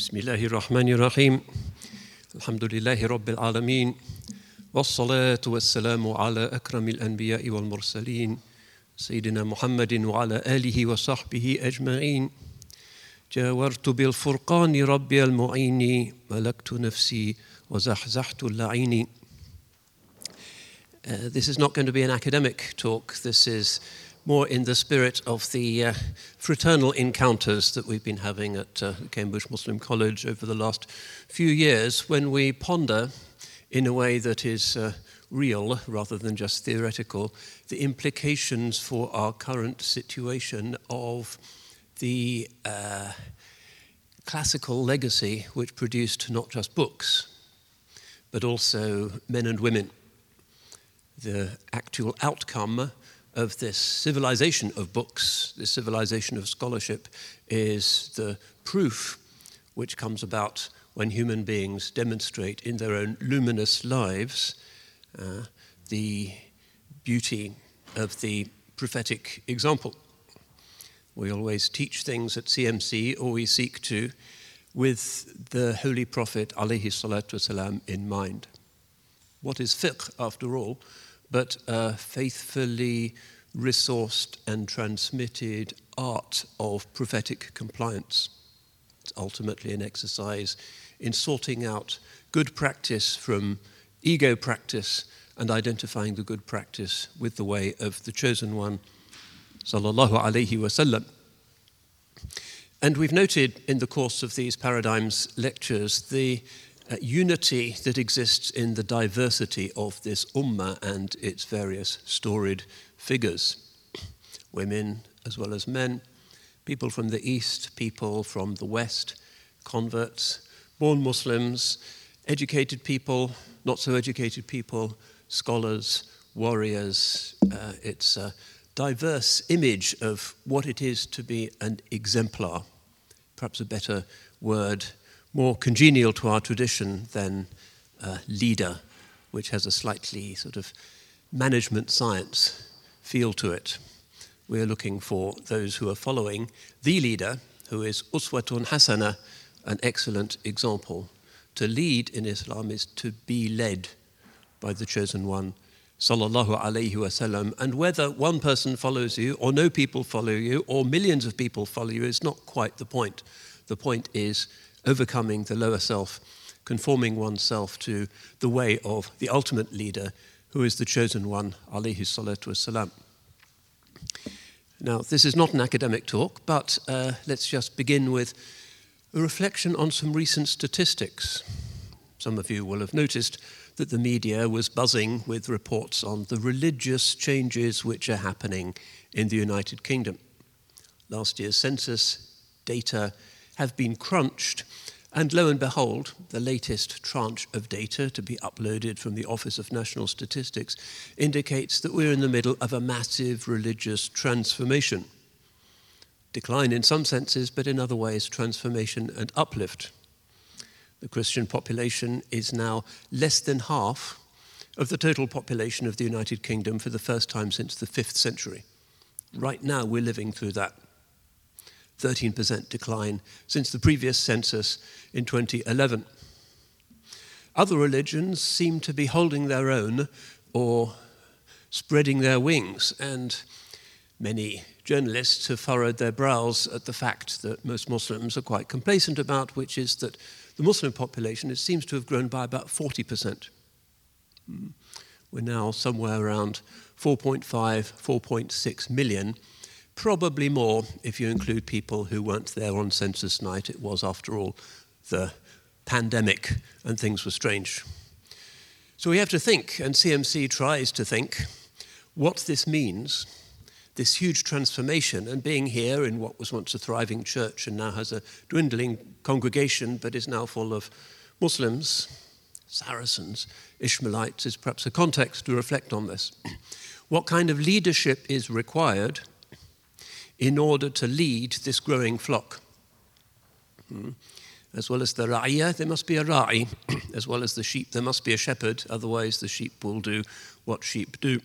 بسم الله الرحمن الرحيم الحمد لله رب العالمين والصلاة والسلام على أكرم الأنبياء والمرسلين سيدنا محمد وعلى آله وصحبه أجمعين جاورت بالفرقان ربي المعين ملكت نفسي وزحزحت اللعين Uh, this is not going to be an academic talk. This is more in the spirit of the uh, fraternal encounters that we've been having at uh, Cambridge Muslim College over the last few years when we ponder, in a way that is uh, real rather than just theoretical, the implications for our current situation of the uh, classical legacy which produced not just books, but also men and women. The actual outcome of this civilization of books, this civilization of scholarship, is the proof which comes about when human beings demonstrate in their own luminous lives uh, the beauty of the prophetic example. We always teach things at CMC, or we seek to, with the Holy Prophet alayhi salatu in mind. What is fiqh, after all, but a faithfully resourced and transmitted art of prophetic compliance. It's ultimately an exercise in sorting out good practice from ego practice and identifying the good practice with the way of the chosen one, sallallahu alaihi wasallam. And we've noted in the course of these paradigms lectures the unity that exists in the diversity of this ummah and its various storied figures women as well as men, people from the east, people from the west, converts, born Muslims, educated people, not so educated people, scholars, warriors. Uh, it's a diverse image of what it is to be an exemplar, perhaps a better word more congenial to our tradition than uh, leader, which has a slightly sort of management science feel to it. We're looking for those who are following the leader, who is Uswatun Hasana, an excellent example. To lead in Islam is to be led by the chosen one, sallallahu alaihi wasallam. And whether one person follows you, or no people follow you, or millions of people follow you, is not quite the point. The point is overcoming the lower self, conforming oneself to the way of the ultimate leader, who is the chosen one, alayhi salatu wasalam. Now, this is not an academic talk, but uh, let's just begin with a reflection on some recent statistics. Some of you will have noticed that the media was buzzing with reports on the religious changes which are happening in the United Kingdom. Last year's census data have been crunched. And lo and behold, the latest tranche of data to be uploaded from the Office of National Statistics indicates that we're in the middle of a massive religious transformation. Decline in some senses, but in other ways, transformation and uplift. The Christian population is now less than half of the total population of the United Kingdom for the first time since the 5th century. Right now, we're living through that. 13% decline since the previous census in 2011. Other religions seem to be holding their own or spreading their wings, and many journalists have furrowed their brows at the fact that most Muslims are quite complacent about, which is that the Muslim population it seems to have grown by about 40%. Hmm. We're now somewhere around 4.5, 4.6 million Probably more if you include people who weren't there on census night. It was, after all, the pandemic and things were strange. So we have to think, and CMC tries to think, what this means this huge transformation and being here in what was once a thriving church and now has a dwindling congregation but is now full of Muslims, Saracens, Ishmaelites is perhaps a context to reflect on this. what kind of leadership is required in order to lead this growing flock. Hmm. As well as the ra'iyah, there must be a ra'i. As well as the sheep, there must be a shepherd. Otherwise, the sheep will do what sheep do,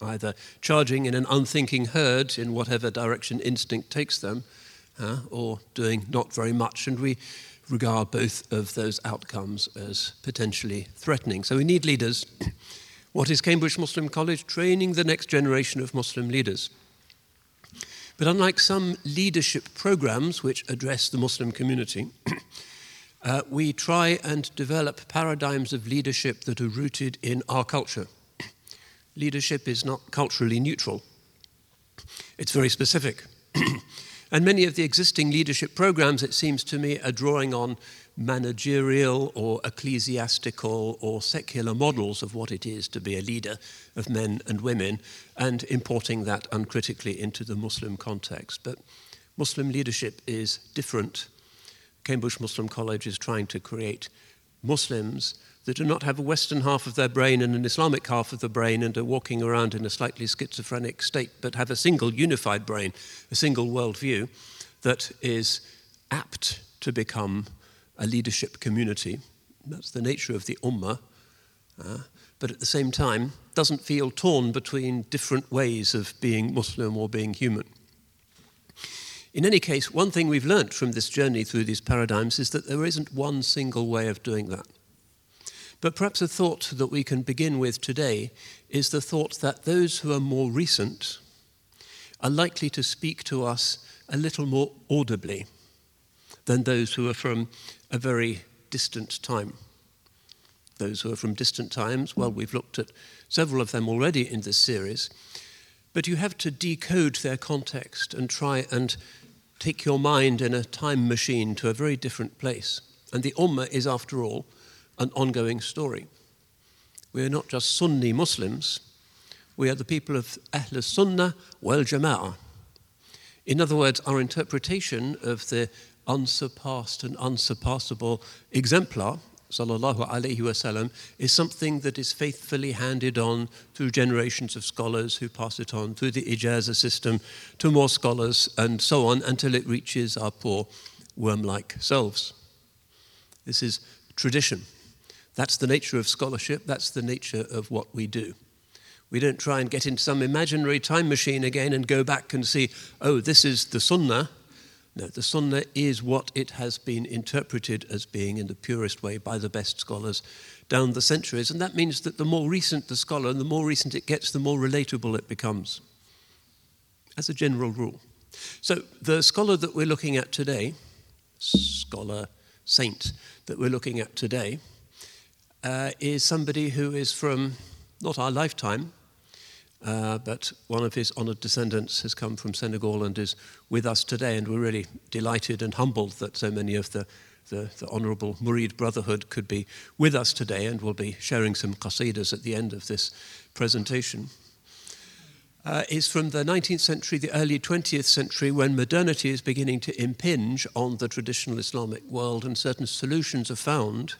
either charging in an unthinking herd in whatever direction instinct takes them, uh, or doing not very much. And we regard both of those outcomes as potentially threatening. So we need leaders. What is Cambridge Muslim College? Training the next generation of Muslim leaders. But unlike some leadership programs which address the Muslim community, uh, we try and develop paradigms of leadership that are rooted in our culture. leadership is not culturally neutral, it's very specific. and many of the existing leadership programs, it seems to me, are drawing on managerial or ecclesiastical or secular models of what it is to be a leader of men and women and importing that uncritically into the Muslim context. But Muslim leadership is different. Cambridge Muslim College is trying to create Muslims that do not have a Western half of their brain and an Islamic half of the brain and are walking around in a slightly schizophrenic state, but have a single unified brain, a single worldview that is apt to become a leadership community. That's the nature of the Ummah. Uh, but at the same time, doesn't feel torn between different ways of being Muslim or being human. In any case, one thing we've learnt from this journey through these paradigms is that there isn't one single way of doing that. But perhaps a thought that we can begin with today is the thought that those who are more recent are likely to speak to us a little more audibly than those who are from a very distant time. Those who are from distant times, well, we've looked at several of them already in this series, but you have to decode their context and try and take your mind in a time machine to a very different place. And the Ummah is, after all, an ongoing story. We are not just Sunni Muslims, we are the people of Ahl Sunnah wal Jama'ah. In other words, our interpretation of the unsurpassed and unsurpassable exemplar, sallallahu alaihi wasallam, is something that is faithfully handed on through generations of scholars who pass it on through the ijaza system to more scholars and so on until it reaches our poor worm-like selves. This is tradition. That's the nature of scholarship. That's the nature of what we do. We don't try and get into some imaginary time machine again and go back and see, oh, this is the Sunnah, no, the Sunnah is what it has been interpreted as being in the purest way by the best scholars down the centuries. And that means that the more recent the scholar and the more recent it gets, the more relatable it becomes, as a general rule. So the scholar that we're looking at today, scholar saint that we're looking at today, uh, is somebody who is from not our lifetime, uh, but one of his honored descendants has come from Senegal and is with us today, and we're really delighted and humbled that so many of the, the, the Honorable Murid Brotherhood could be with us today, and we'll be sharing some qasidas at the end of this presentation. Uh, is from the 19th century, the early 20th century, when modernity is beginning to impinge on the traditional Islamic world, and certain solutions are found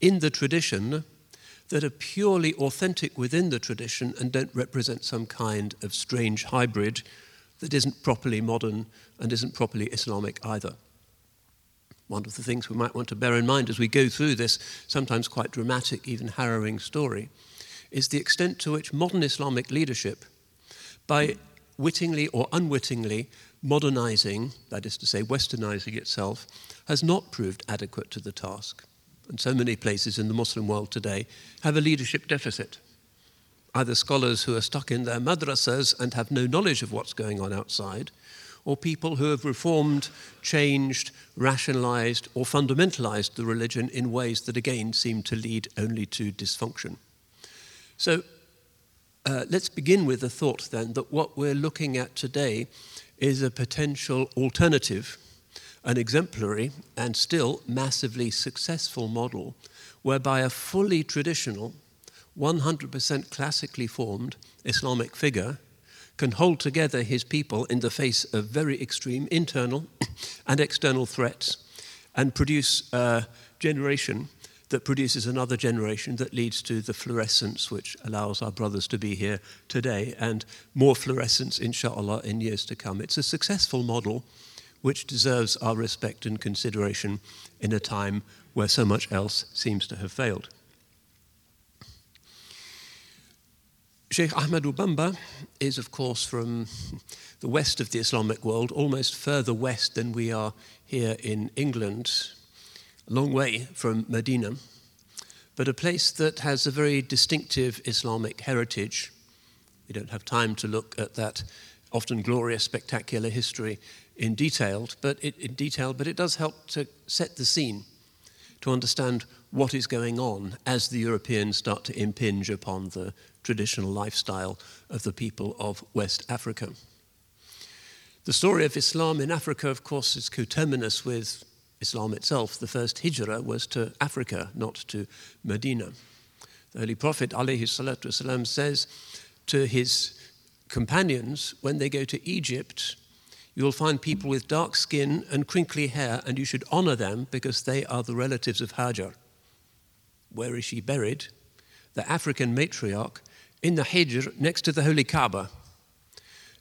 in the tradition that are purely authentic within the tradition and don't represent some kind of strange hybrid that isn't properly modern and isn't properly Islamic either. One of the things we might want to bear in mind as we go through this sometimes quite dramatic, even harrowing story is the extent to which modern Islamic leadership, by wittingly or unwittingly modernizing, that is to say, westernizing itself, has not proved adequate to the task and so many places in the Muslim world today, have a leadership deficit. Either scholars who are stuck in their madrasas and have no knowledge of what's going on outside, or people who have reformed, changed, rationalized, or fundamentalized the religion in ways that again seem to lead only to dysfunction. So uh, let's begin with the thought then that what we're looking at today is a potential alternative an exemplary and still massively successful model whereby a fully traditional, 100% classically formed Islamic figure can hold together his people in the face of very extreme internal and external threats and produce a generation that produces another generation that leads to the fluorescence which allows our brothers to be here today and more fluorescence, inshallah, in years to come. It's a successful model which deserves our respect and consideration in a time where so much else seems to have failed. Sheikh Ahmadou Bamba is, of course, from the west of the Islamic world, almost further west than we are here in England. a long way from Medina, but a place that has a very distinctive Islamic heritage. We don't have time to look at that often glorious, spectacular history in detail, but it, in detail, but it does help to set the scene, to understand what is going on as the Europeans start to impinge upon the traditional lifestyle of the people of West Africa. The story of Islam in Africa, of course, is coterminous with Islam itself. The first hijrah was to Africa, not to Medina. The Holy Prophet والسلام, says to his companions, when they go to Egypt, you'll find people with dark skin and crinkly hair, and you should honor them because they are the relatives of Hajar. Where is she buried? The African matriarch in the Hijr next to the Holy Kaaba.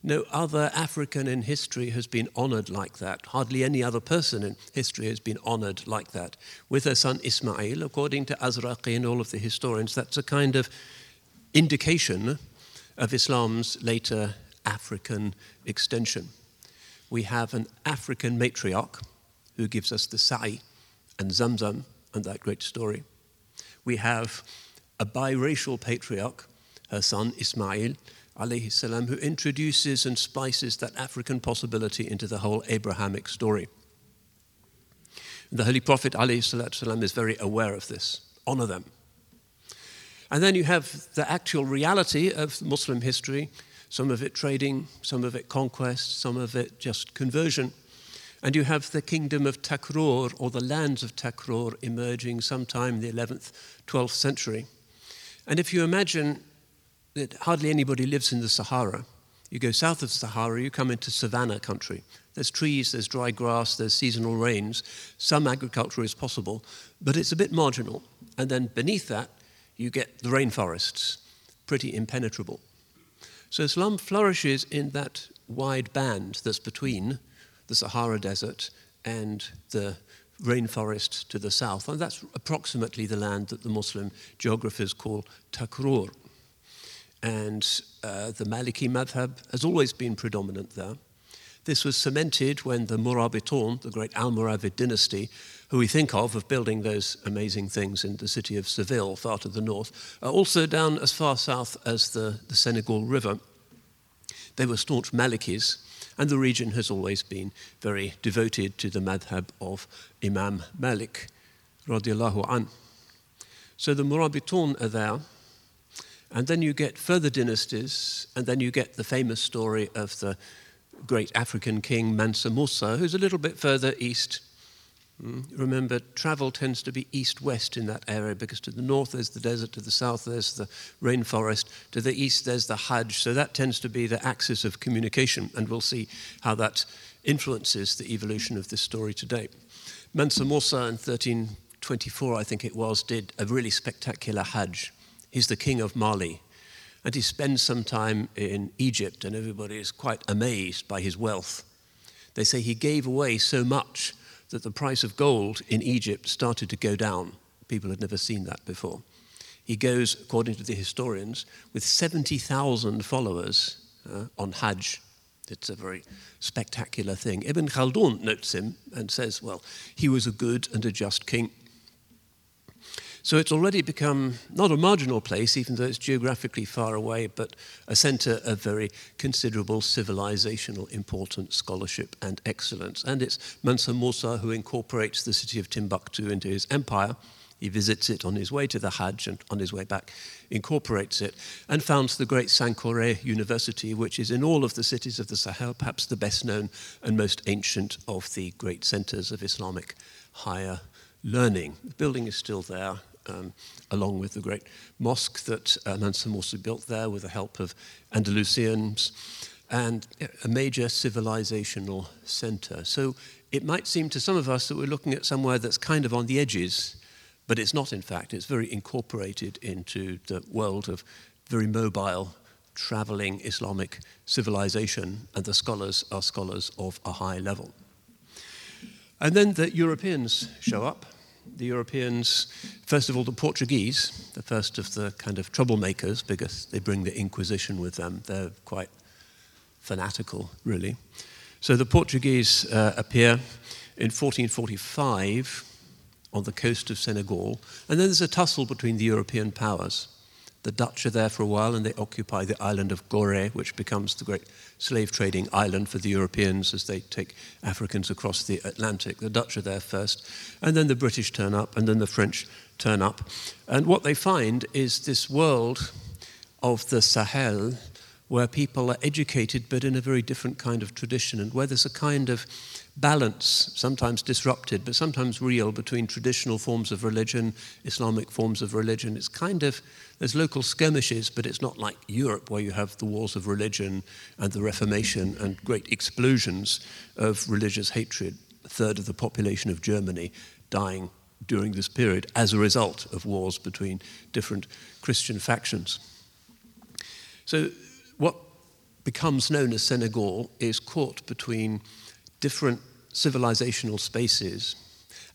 No other African in history has been honored like that. Hardly any other person in history has been honored like that. With her son Ismail, according to Azraqi and all of the historians, that's a kind of indication of Islam's later African extension. We have an African matriarch who gives us the Sa'i and Zamzam and that great story. We have a biracial patriarch, her son Ismail, alayhi salam, who introduces and spices that African possibility into the whole Abrahamic story. The Holy Prophet salam, is very aware of this. Honor them. And then you have the actual reality of Muslim history, some of it trading, some of it conquest, some of it just conversion. And you have the kingdom of Takrur, or the lands of Takrur, emerging sometime in the 11th, 12th century. And if you imagine that hardly anybody lives in the Sahara. You go south of Sahara, you come into savanna country. There's trees, there's dry grass, there's seasonal rains. Some agriculture is possible, but it's a bit marginal. And then beneath that, you get the rainforests, pretty impenetrable. So Islam flourishes in that wide band that's between the Sahara Desert and the rainforest to the south. And that's approximately the land that the Muslim geographers call Takrur and uh, the Maliki madhab has always been predominant there. This was cemented when the Murabitun, the great Almoravid dynasty, who we think of of building those amazing things in the city of Seville, far to the north, also down as far south as the, the Senegal River. They were staunch Malikis, and the region has always been very devoted to the madhab of Imam Malik, radiallahu an. So the Murabitun are there, and then you get further dynasties, and then you get the famous story of the great African king Mansa Musa, who's a little bit further east. Hmm? Remember, travel tends to be east west in that area because to the north there's the desert, to the south there's the rainforest, to the east there's the Hajj. So that tends to be the axis of communication, and we'll see how that influences the evolution of this story today. Mansa Musa in 1324, I think it was, did a really spectacular Hajj. He's the king of Mali. And he spends some time in Egypt, and everybody is quite amazed by his wealth. They say he gave away so much that the price of gold in Egypt started to go down. People had never seen that before. He goes, according to the historians, with 70,000 followers uh, on Hajj. It's a very spectacular thing. Ibn Khaldun notes him and says, well, he was a good and a just king. So it's already become not a marginal place, even though it's geographically far away, but a center of very considerable civilizational importance, scholarship, and excellence. And it's Mansa Musa who incorporates the city of Timbuktu into his empire. He visits it on his way to the Hajj and on his way back incorporates it and founds the great Sankore University, which is in all of the cities of the Sahel, perhaps the best known and most ancient of the great centers of Islamic higher learning. The building is still there, um, along with the great mosque that uh, Mansa Musa built there with the help of Andalusians, and a major civilizational center. So it might seem to some of us that we're looking at somewhere that's kind of on the edges, but it's not, in fact. It's very incorporated into the world of very mobile, traveling Islamic civilization, and the scholars are scholars of a high level. And then the Europeans show up the Europeans, first of all, the Portuguese, the first of the kind of troublemakers, because they bring the Inquisition with them. They're quite fanatical, really. So the Portuguese uh, appear in 1445 on the coast of Senegal. And then there's a tussle between the European powers. The Dutch are there for a while and they occupy the island of Gorée, which becomes the great slave trading island for the Europeans as they take Africans across the Atlantic. The Dutch are there first, and then the British turn up, and then the French turn up. And what they find is this world of the Sahel where people are educated but in a very different kind of tradition, and where there's a kind of balance, sometimes disrupted, but sometimes real, between traditional forms of religion, Islamic forms of religion. It's kind of, there's local skirmishes, but it's not like Europe, where you have the wars of religion and the Reformation and great explosions of religious hatred. A third of the population of Germany dying during this period as a result of wars between different Christian factions. So, what becomes known as Senegal is caught between different civilizational spaces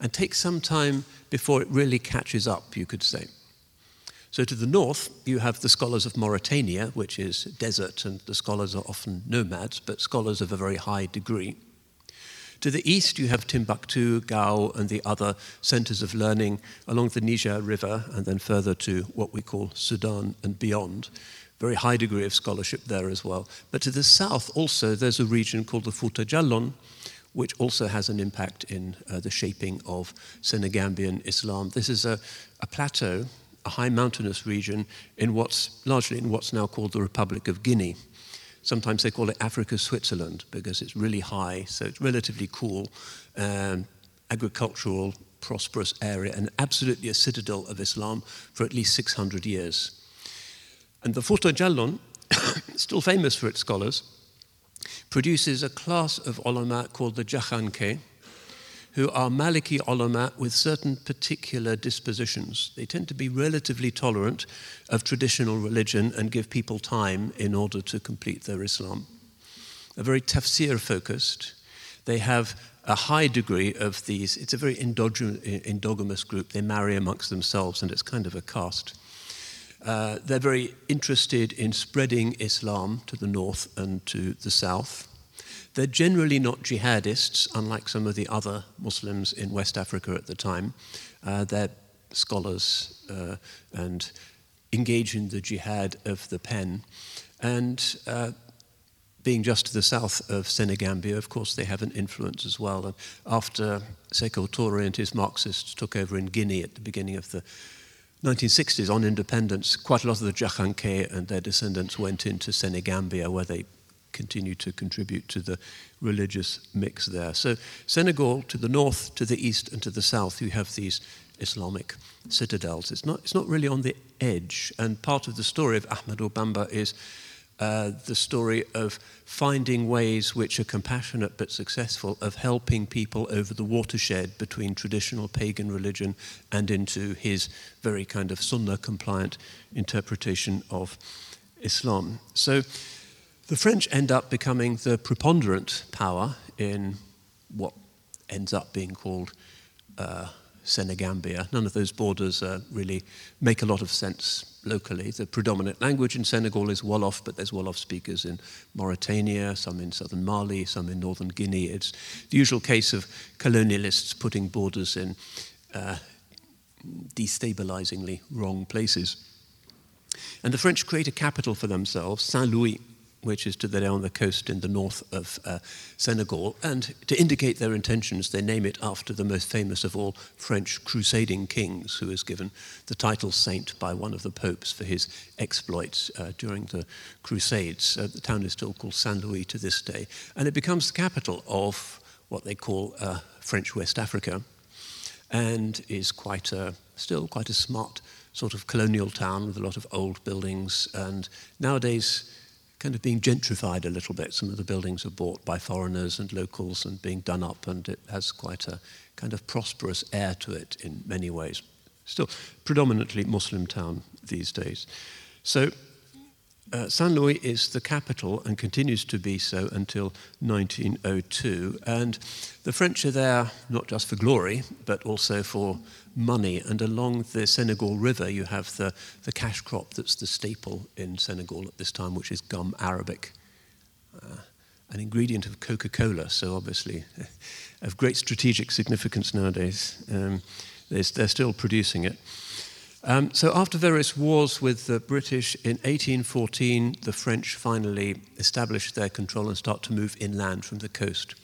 and takes some time before it really catches up, you could say. So, to the north, you have the scholars of Mauritania, which is desert, and the scholars are often nomads, but scholars of a very high degree. To the east, you have Timbuktu, Gao, and the other centers of learning along the Niger River, and then further to what we call Sudan and beyond. Very high degree of scholarship there as well. But to the south, also, there's a region called the Fouta Djallon, which also has an impact in uh, the shaping of Senegambian Islam. This is a, a plateau, a high mountainous region in what's largely in what's now called the Republic of Guinea. Sometimes they call it Africa's Switzerland because it's really high, so it's relatively cool, um, agricultural, prosperous area, and absolutely a citadel of Islam for at least 600 years. And the Fouta Djallon, still famous for its scholars, produces a class of ulama called the Jakhanke, who are Maliki ulama with certain particular dispositions. They tend to be relatively tolerant of traditional religion and give people time in order to complete their Islam. They're very tafsir focused. They have a high degree of these, it's a very endogamous group. They marry amongst themselves, and it's kind of a caste. Uh, they're very interested in spreading Islam to the north and to the south. They're generally not jihadists, unlike some of the other Muslims in West Africa at the time. Uh, they're scholars uh, and engage in the jihad of the pen. And uh, being just to the south of Senegambia, of course, they have an influence as well. And after Sekou Touré and his Marxists took over in Guinea at the beginning of the 1960s, on independence, quite a lot of the Jakhanke and their descendants went into Senegambia, where they continued to contribute to the religious mix there. So, Senegal, to the north, to the east, and to the south, you have these Islamic citadels. It's not, it's not really on the edge. And part of the story of Ahmadou Bamba is uh, the story of finding ways which are compassionate but successful of helping people over the watershed between traditional pagan religion and into his very kind of sunnah compliant interpretation of Islam. So the French end up becoming the preponderant power in what ends up being called uh, Senegambia. None of those borders uh, really make a lot of sense locally. The predominant language in Senegal is Wolof, but there's Wolof speakers in Mauritania, some in southern Mali, some in northern Guinea. It's the usual case of colonialists putting borders in uh, destabilizingly wrong places. And the French create a capital for themselves, Saint Louis, which is today on the coast in the north of uh, Senegal. And to indicate their intentions, they name it after the most famous of all French crusading kings, who was given the title saint by one of the popes for his exploits uh, during the Crusades. Uh, the town is still called Saint Louis to this day. And it becomes the capital of what they call uh, French West Africa and is quite a, still quite a smart sort of colonial town with a lot of old buildings. And nowadays, kind of being gentrified a little bit. Some of the buildings are bought by foreigners and locals and being done up, and it has quite a kind of prosperous air to it in many ways. Still, predominantly Muslim town these days. So uh, Saint Louis is the capital and continues to be so until 1902. And the French are there not just for glory, but also for money. And along the Senegal River, you have the, the cash crop that's the staple in Senegal at this time, which is gum arabic, uh, an ingredient of Coca Cola, so obviously of great strategic significance nowadays. Um, they're still producing it. Um, so after various wars with the British, in 1814, the French finally establish their control and start to move inland from the coast.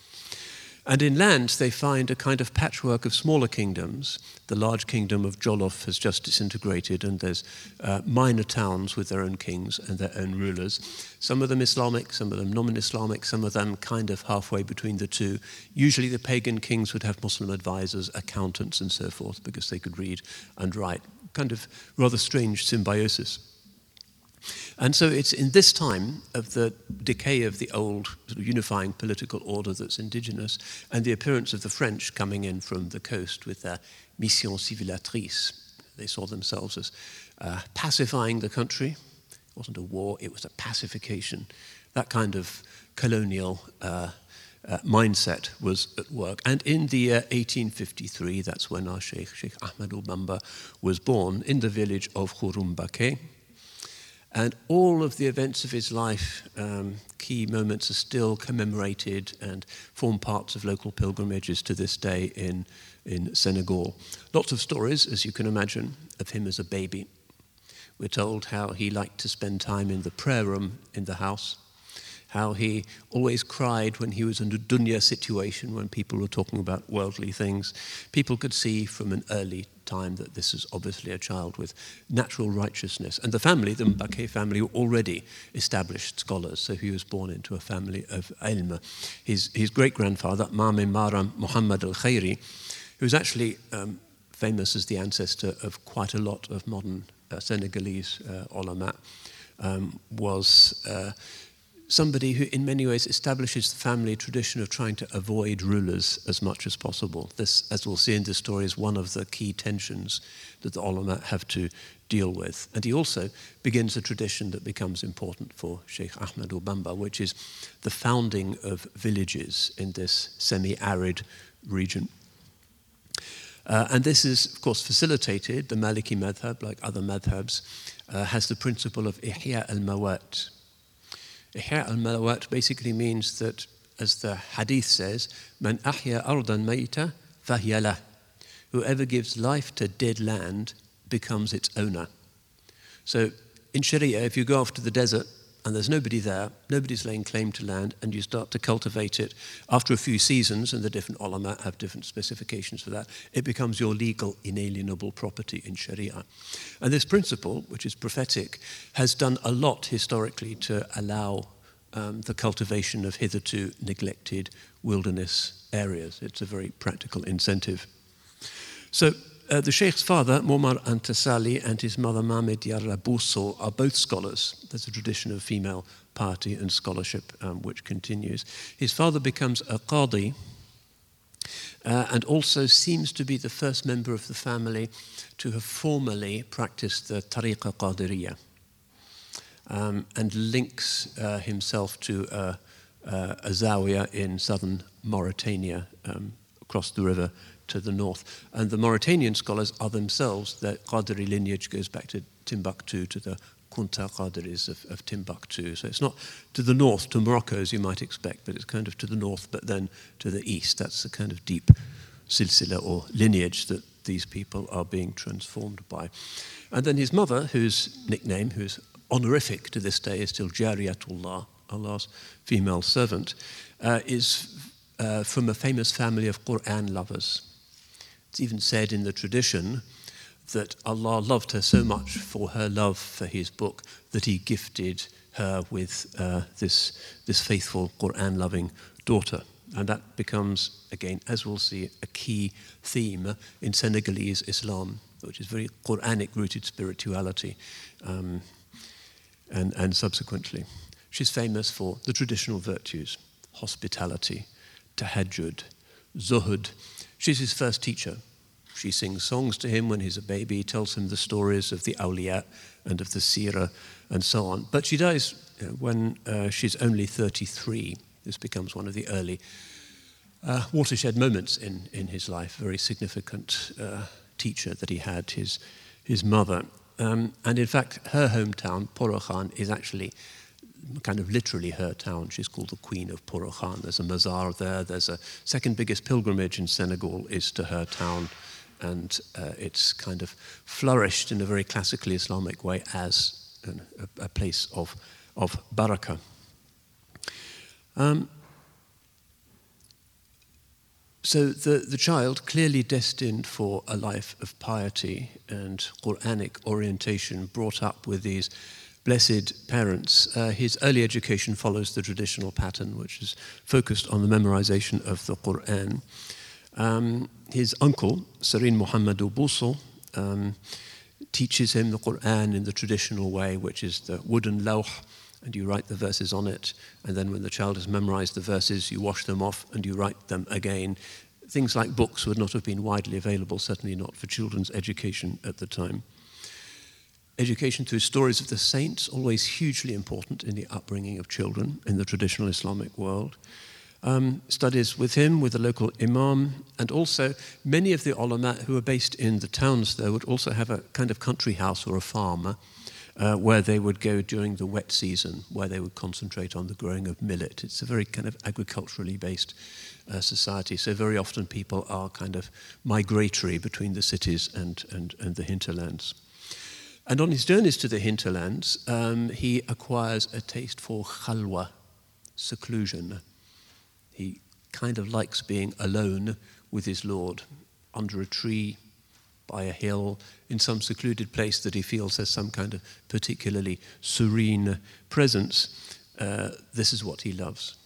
And inland, they find a kind of patchwork of smaller kingdoms. The large kingdom of Jolof has just disintegrated, and there's uh, minor towns with their own kings and their own rulers. Some of them Islamic, some of them non Islamic, some of them kind of halfway between the two. Usually, the pagan kings would have Muslim advisors, accountants, and so forth, because they could read and write. Kind of rather strange symbiosis. And so it's in this time of the decay of the old sort of unifying political order that's indigenous and the appearance of the French coming in from the coast with their mission civilisatrice. They saw themselves as uh, pacifying the country. It wasn't a war, it was a pacification. That kind of colonial uh, uh, mindset was at work. And in the year 1853, that's when our Sheikh, Sheikh Ahmadou Bamba, was born in the village of Khurumbake and all of the events of his life, um, key moments, are still commemorated and form parts of local pilgrimages to this day in, in Senegal. Lots of stories, as you can imagine, of him as a baby. We're told how he liked to spend time in the prayer room in the house, how he always cried when he was in a dunya situation, when people were talking about worldly things. People could see from an early time that this is obviously a child with natural righteousness. And the family, the Mbake family, were already established scholars, so he was born into a family of ilm. His, his great grandfather, Mame Maram Muhammad al Khairi, who was actually um, famous as the ancestor of quite a lot of modern uh, Senegalese uh, ulama, um, was. Uh, somebody who, in many ways, establishes the family tradition of trying to avoid rulers as much as possible. This, as we'll see in this story, is one of the key tensions that the ulama have to deal with. And he also begins a tradition that becomes important for Sheikh Ahmadou Bamba, which is the founding of villages in this semi arid region. Uh, and this is, of course, facilitated. The Maliki madhab, like other madhabs, uh, has the principle of ihya al mawat, Ihya al-Mawat basically means that, as the hadith says, Man ahya ardan mayta. Whoever gives life to dead land becomes its owner. So in Sharia, if you go off to the desert and there's nobody there, nobody's laying claim to land, and you start to cultivate it, after a few seasons, and the different ulama have different specifications for that, it becomes your legal, inalienable property in Sharia. And this principle, which is prophetic, has done a lot historically to allow um, the cultivation of hitherto neglected wilderness areas. It's a very practical incentive. So uh, the Sheikh's father, Momar Antasali, and his mother, Mame Diarra are both scholars. There's a tradition of female piety and scholarship um, which continues. His father becomes a qadi uh, and also seems to be the first member of the family to have formally practiced the Tariqa Qadiriyah um, and links uh, himself to uh, a zawiya in southern Mauritania um, across the river to the north. And the Mauritanian scholars are themselves, their Qadri lineage goes back to Timbuktu, to the Kunta Qadris of, of, Timbuktu. So it's not to the north, to Morocco, as you might expect, but it's kind of to the north, but then to the east. That's the kind of deep silsila or lineage that these people are being transformed by. And then his mother, whose nickname, whose honorific to this day is still Jariyatullah, Allah's female servant, uh, is uh, from a famous family of Quran lovers. It's even said in the tradition that Allah loved her so much for her love for his book that he gifted her with uh, this, this faithful Quran loving daughter. And that becomes, again, as we'll see, a key theme in Senegalese Islam, which is very Quranic rooted spirituality. Um, and, and subsequently. She's famous for the traditional virtues hospitality, tahajjud, zuhud. She's his first teacher. She sings songs to him when he's a baby, tells him the stories of the awliya and of the seerah and so on. But she dies when uh, she's only 33. This becomes one of the early uh, watershed moments in, in his life, very significant uh, teacher that he had, his, his mother. Um, and in fact, her hometown, Porokhane, is actually kind of literally her town. She's called the Queen of Porokhane. There's a mazar there. There's a second biggest pilgrimage in Senegal is to her town. and uh, it's kind of flourished in a very classically Islamic way as an, a, a, place of, of barakah. Um, so the, the child, clearly destined for a life of piety and Quranic orientation, brought up with these blessed parents, uh, his early education follows the traditional pattern, which is focused on the memorization of the Quran. Um, his uncle, Sarin Muhammadu Busal, um, teaches him the Quran in the traditional way, which is the wooden lawh, and you write the verses on it. And then when the child has memorized the verses, you wash them off and you write them again. Things like books would not have been widely available, certainly not for children's education at the time. Education through stories of the saints, always hugely important in the upbringing of children in the traditional Islamic world. Um, studies with him, with the local imam, and also many of the ulama who are based in the towns there would also have a kind of country house or a farm uh, where they would go during the wet season, where they would concentrate on the growing of millet. It's a very kind of agriculturally based uh, society, so very often people are kind of migratory between the cities and, and, and the hinterlands. And on his journeys to the hinterlands, um, he acquires a taste for khalwa, seclusion. He kind of likes being alone with his Lord under a tree, by a hill, in some secluded place that he feels has some kind of particularly serene presence. Uh, this is what he loves.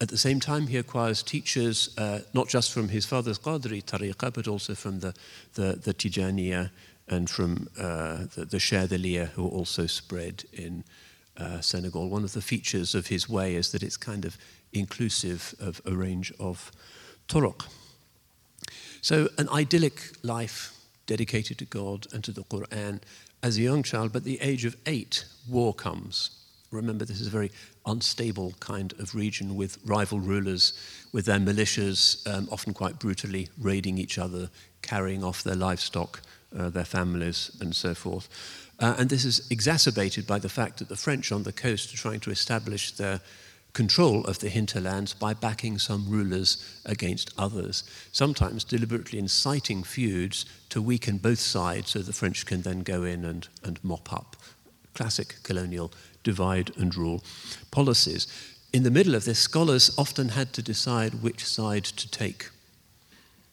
At the same time, he acquires teachers, uh, not just from his father's Qadri tariqah, but also from the, the, the Tijaniya and from uh, the, the Shadiliya, who also spread in uh, Senegal. One of the features of his way is that it's kind of inclusive of a range of turuq. So, an idyllic life dedicated to God and to the Quran as a young child, but at the age of eight, war comes. Remember, this is a very unstable kind of region with rival rulers, with their militias um, often quite brutally raiding each other, carrying off their livestock, uh, their families, and so forth. Uh, and this is exacerbated by the fact that the French on the coast are trying to establish their control of the hinterlands by backing some rulers against others, sometimes deliberately inciting feuds to weaken both sides so the French can then go in and, and mop up. Classic colonial divide and rule policies. In the middle of this, scholars often had to decide which side to take.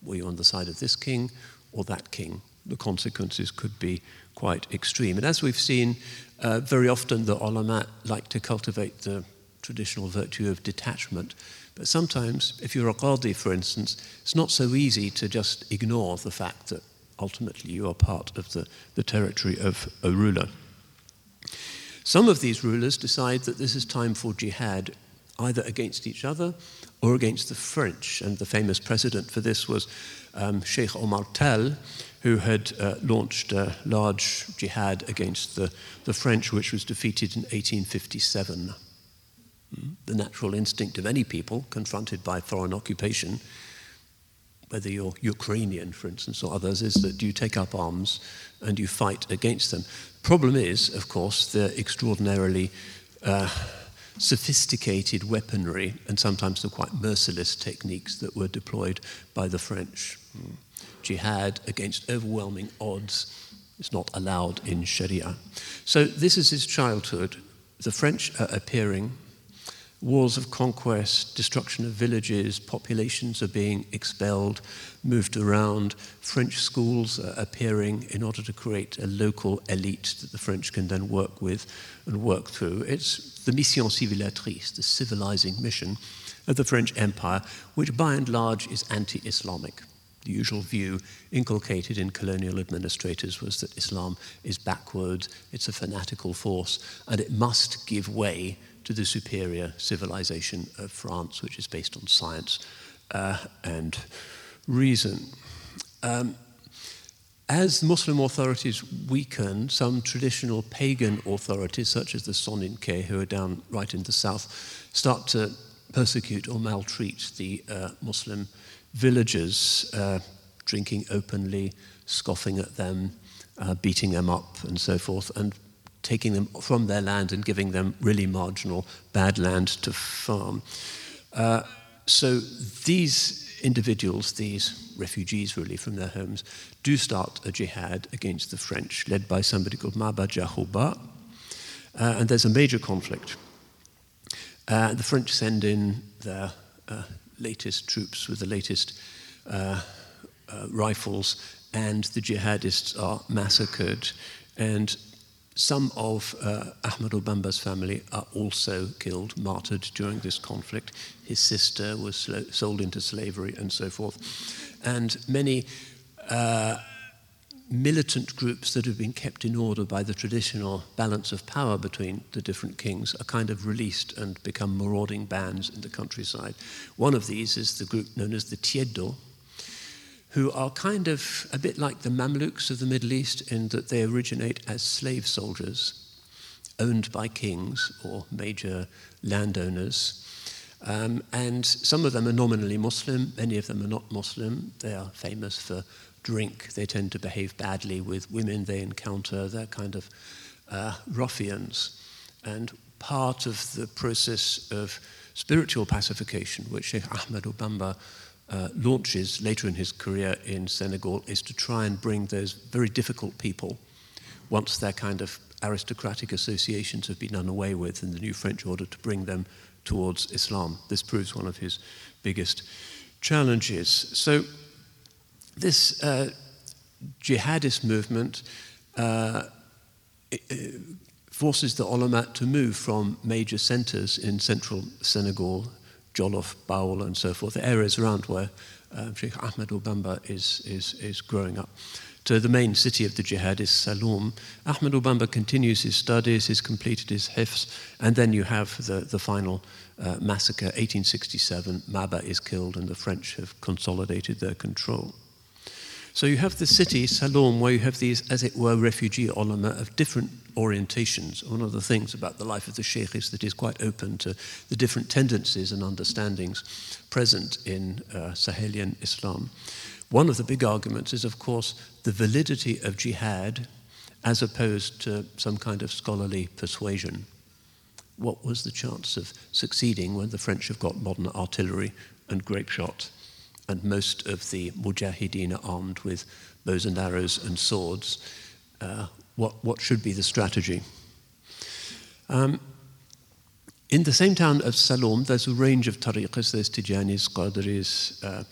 Were you on the side of this king or that king? The consequences could be quite extreme. And as we've seen, uh, very often the ulama like to cultivate the traditional virtue of detachment. But sometimes, if you're a qadi, for instance, it's not so easy to just ignore the fact that ultimately you are part of the, the territory of a ruler. Some of these rulers decide that this is time for jihad, either against each other or against the French. And the famous precedent for this was um, Sheikh Omar Tall, who had uh, launched a large jihad against the, the French, which was defeated in 1857. Hmm? The natural instinct of any people confronted by foreign occupation, whether you're Ukrainian, for instance, or others, is that you take up arms and you fight against them. Problem is, of course, the extraordinarily uh, sophisticated weaponry and sometimes the quite merciless techniques that were deployed by the French. Hmm jihad against overwhelming odds is not allowed in Sharia. So this is his childhood. The French are appearing, wars of conquest, destruction of villages, populations are being expelled, moved around. French schools are appearing in order to create a local elite that the French can then work with and work through. It's the mission civilisatrice, the civilizing mission of the French Empire, which by and large is anti Islamic the usual view inculcated in colonial administrators was that Islam is backward, it's a fanatical force, and it must give way to the superior civilization of France, which is based on science uh, and reason. Um, as Muslim authorities weaken, some traditional pagan authorities, such as the Soninke, who are down right in the south, start to persecute or maltreat the uh, Muslim villagers uh, drinking openly, scoffing at them, uh, beating them up, and so forth, and taking them from their land and giving them really marginal, bad land to farm. Uh, so these individuals, these refugees really from their homes, do start a jihad against the French, led by somebody called Maba Jahouba. Uh, and there's a major conflict. Uh, the French send in their uh, latest troops with the latest uh, uh, rifles, and the jihadists are massacred. And some of uh, Ahmadou Bamba's family are also killed, martyred during this conflict. His sister was sold into slavery and so forth. And many uh, militant groups that have been kept in order by the traditional balance of power between the different kings are kind of released and become marauding bands in the countryside. One of these is the group known as the Tieddo, who are kind of a bit like the Mamluks of the Middle East in that they originate as slave soldiers owned by kings or major landowners. Um, and some of them are nominally Muslim, many of them are not Muslim. They are famous for drink. They tend to behave badly with women they encounter. They're kind of uh, ruffians. And part of the process of spiritual pacification, which Sheikh Ahmed Bamba uh, launches later in his career in Senegal is to try and bring those very difficult people, once their kind of aristocratic associations have been done away with in the new French order, to bring them towards Islam. This proves one of his biggest challenges. So, this uh, jihadist movement uh, forces the ulama to move from major centers in central Senegal Jolof, Baol, and so forth, the areas around where uh, Sheikh Ahmed Bamba is, is, is growing up. To the main city of the jihad is Saloum. Ahmed Bamba continues his studies, he's completed his hifz, and then you have the, the final uh, massacre, 1867. Maba is killed, and the French have consolidated their control. So you have the city, Saloum, where you have these, as it were, refugee ulama of different orientations. One of the things about the life of the sheikh is that he's quite open to the different tendencies and understandings present in uh, Sahelian Islam. One of the big arguments is, of course, the validity of jihad as opposed to some kind of scholarly persuasion. What was the chance of succeeding when the French have got modern artillery and grape shot? And most of the mujahideen are armed with bows and arrows and swords. Uh, what, what should be the strategy? Um, in the same town of Saloum, there's a range of tariqas, there's Tijanis, Qadiris, uh,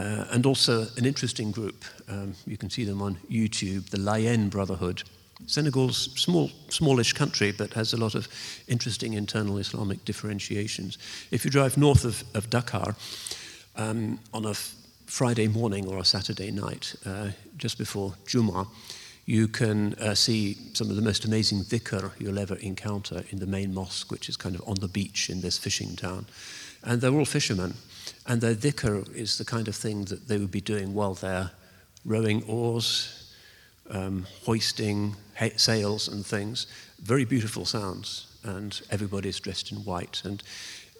uh, and also an interesting group. Um, you can see them on YouTube, the Layen Brotherhood. Senegal's small, smallish country, but has a lot of interesting internal Islamic differentiations. If you drive north of, of Dakar, um, on a Friday morning or a Saturday night, uh, just before Juma, you can uh, see some of the most amazing dhikr you'll ever encounter in the main mosque, which is kind of on the beach in this fishing town. And they're all fishermen. And their dhikr is the kind of thing that they would be doing while they're rowing oars, um, hoisting sails and things. Very beautiful sounds. And everybody's dressed in white. And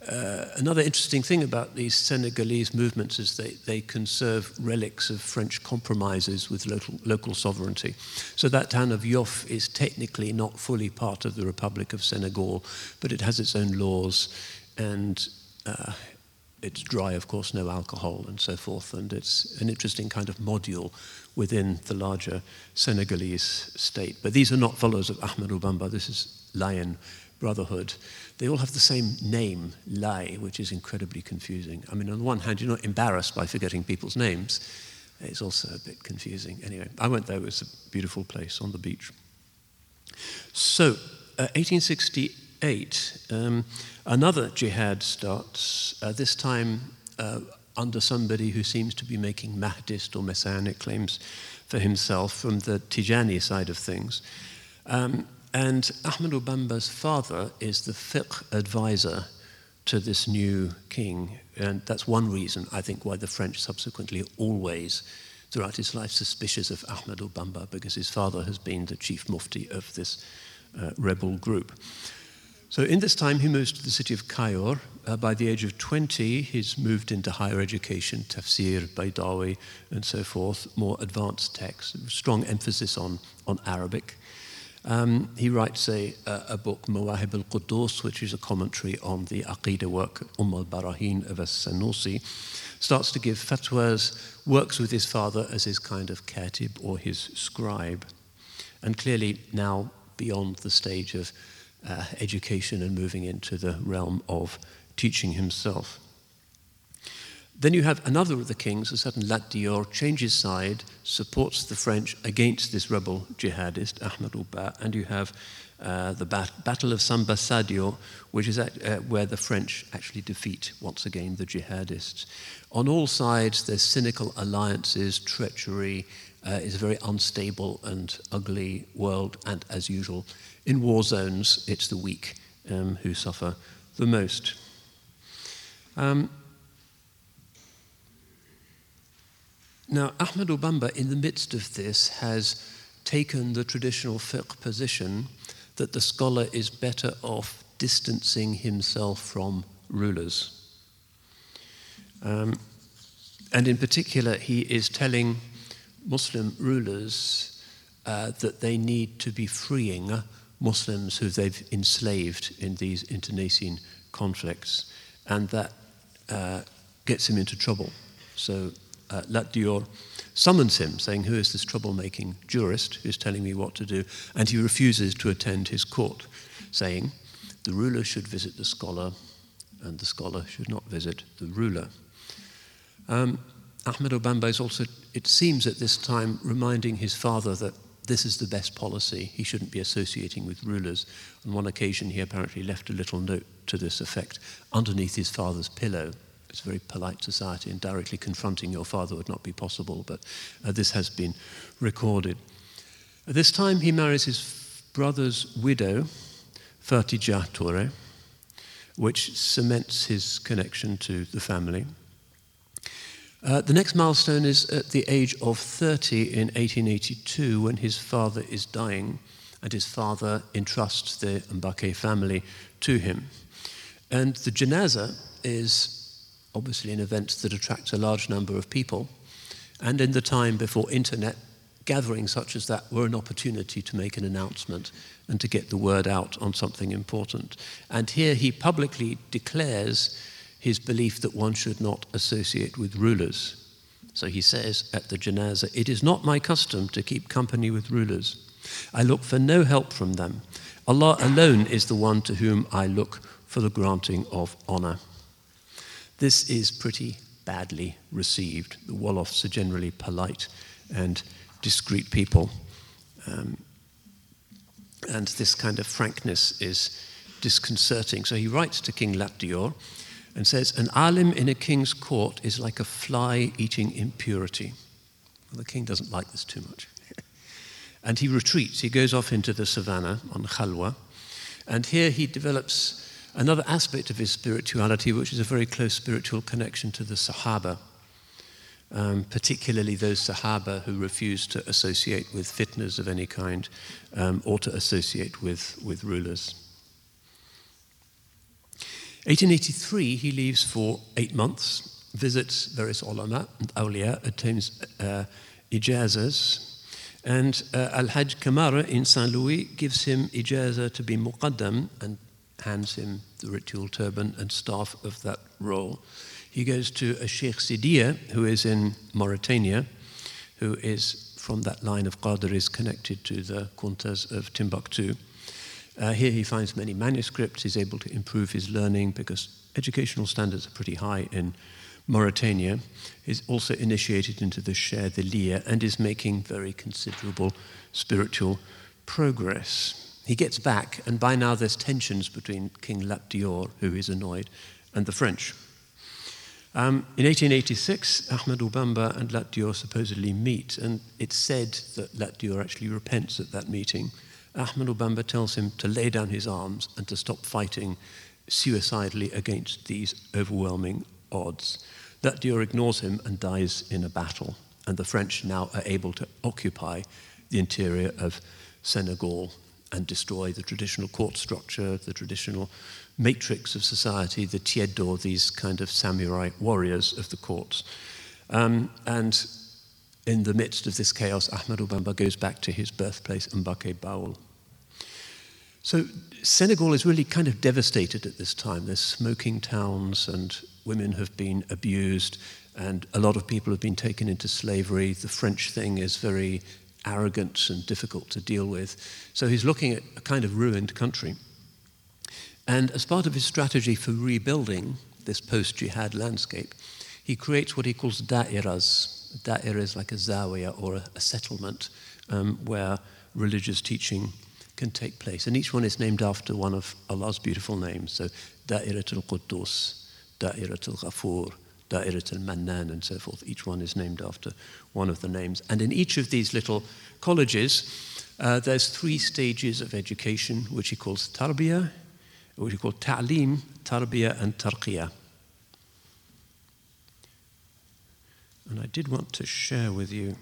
uh, another interesting thing about these Senegalese movements is they, they conserve relics of French compromises with local, local sovereignty. So that town of Yoff is technically not fully part of the Republic of Senegal, but it has its own laws and uh, it's dry, of course, no alcohol and so forth. And it's an interesting kind of module within the larger Senegalese state. But these are not followers of Ahmed Bamba. This is Layen Brotherhood they all have the same name, Laye, which is incredibly confusing. I mean, on the one hand, you're not embarrassed by forgetting people's names. It's also a bit confusing. Anyway, I went there. It was a beautiful place on the beach. So, uh, 1868, um, another jihad starts, uh, this time uh, under somebody who seems to be making Mahdist or messianic claims for himself from the Tijani side of things. Um, and Ahmed Bamba's father is the fiqh advisor to this new king. And that's one reason, I think, why the French subsequently always, throughout his life, suspicious of Ahmed Bamba, because his father has been the chief mufti of this uh, rebel group. So in this time, he moves to the city of Cayor. Uh, by the age of 20, he's moved into higher education, tafsir, Baydawi, and so forth, more advanced texts, strong emphasis on, on Arabic. Um, he writes a, a book, Mawahib al Quddus, which is a commentary on the Aqidah work, Umm al Barahin of as-Sanusi, starts to give fatwas, works with his father as his kind of katib or his scribe, and clearly now beyond the stage of uh, education and moving into the realm of teaching himself. Then you have another of the kings, a certain Lat Dior, changes side, supports the French against this rebel jihadist, Ahmed Uba, and you have uh, the bat- Battle of Samba Sadio, which is at, uh, where the French actually defeat once again the jihadists. On all sides, there's cynical alliances, treachery. Uh, it's a very unstable and ugly world, and as usual, in war zones, it's the weak um, who suffer the most. Um, Now, Ahmadou Bamba, in the midst of this, has taken the traditional fiqh position that the scholar is better off distancing himself from rulers. Um, and in particular, he is telling Muslim rulers uh, that they need to be freeing Muslims who they've enslaved in these internecine conflicts, and that uh, gets him into trouble. So uh, Lat Dior summons him, saying, Who is this troublemaking jurist who's telling me what to do? And he refuses to attend his court, saying, The ruler should visit the scholar, and the scholar should not visit the ruler. Um, Ahmadou Bamba is also, it seems at this time, reminding his father that this is the best policy. He shouldn't be associating with rulers. On one occasion, he apparently left a little note to this effect underneath his father's pillow it's a very polite society, and directly confronting your father would not be possible, but uh, this has been recorded. At this time, he marries his brother's widow, Tore, which cements his connection to the family. Uh, the next milestone is at the age of 30 in 1882 when his father is dying and his father entrusts the Mbake family to him. And the janaza is obviously an event that attracts a large number of people. And in the time before internet, gatherings such as that were an opportunity to make an announcement and to get the word out on something important. And here he publicly declares his belief that one should not associate with rulers. So he says at the janazah, It is not my custom to keep company with rulers. I look for no help from them. Allah alone is the one to whom I look for the granting of honor. This is pretty badly received. The Wolofs are generally polite and discreet people. Um, and this kind of frankness is disconcerting. So he writes to King Lat Dior and says, An alim in a king's court is like a fly eating impurity. Well, the king doesn't like this too much. and he retreats. He goes off into the savannah on Khalwa. And here he develops another aspect of his spirituality, which is a very close spiritual connection to the Sahaba, um, particularly those Sahaba who refused to associate with fitnas of any kind um, or to associate with, with rulers. 1883, he leaves for eight months, visits various ulama and awliya, attains uh, ijazas, and uh, Al-Hajj Kamara in Saint Louis gives him ijazah to be muqaddam and hands him the ritual turban and staff of that role. He goes to a Sheikh Sidiya, who is in Mauritania, who is from that line of Qadiris connected to the Kuntas of Timbuktu. Uh, here he finds many manuscripts. He's able to improve his learning because educational standards are pretty high in Mauritania. He's also initiated into the Shadhiliya and is making very considerable spiritual progress. He gets back, and by now there's tensions between King Lat Dior, who is annoyed, and the French. Um, in 1886, Ahmadou Bamba and Latdior supposedly meet, and it's said that Latdior actually repents at that meeting. Ahmadou Bamba tells him to lay down his arms and to stop fighting suicidally against these overwhelming odds. Latdior ignores him and dies in a battle, and the French now are able to occupy the interior of Senegal and destroy the traditional court structure, the traditional matrix of society, the Tiedo, these kind of samurai warriors of the courts. Um, and in the midst of this chaos, Ahmadou Bamba goes back to his birthplace, Mbake Baol, So Senegal is really kind of devastated at this time. There's smoking towns, and women have been abused, and a lot of people have been taken into slavery. The French thing is very arrogant and difficult to deal with. So he's looking at a kind of ruined country. And as part of his strategy for rebuilding this post jihad landscape, he creates what he calls da'iras. Da'ira is like a zawiya or a, a settlement um, where religious teaching can take place. And each one is named after one of Allah's beautiful names. So Da'irat al Quddus, Da'irat al Ghafur, Da'irat al Mannan, and so forth. Each one is named after one of the names. And in each of these little colleges, uh, there's three stages of education, which he calls tarbiyah, which he calls ta'lim, tarbiyah, and tarqiyah. And I did want to share with you,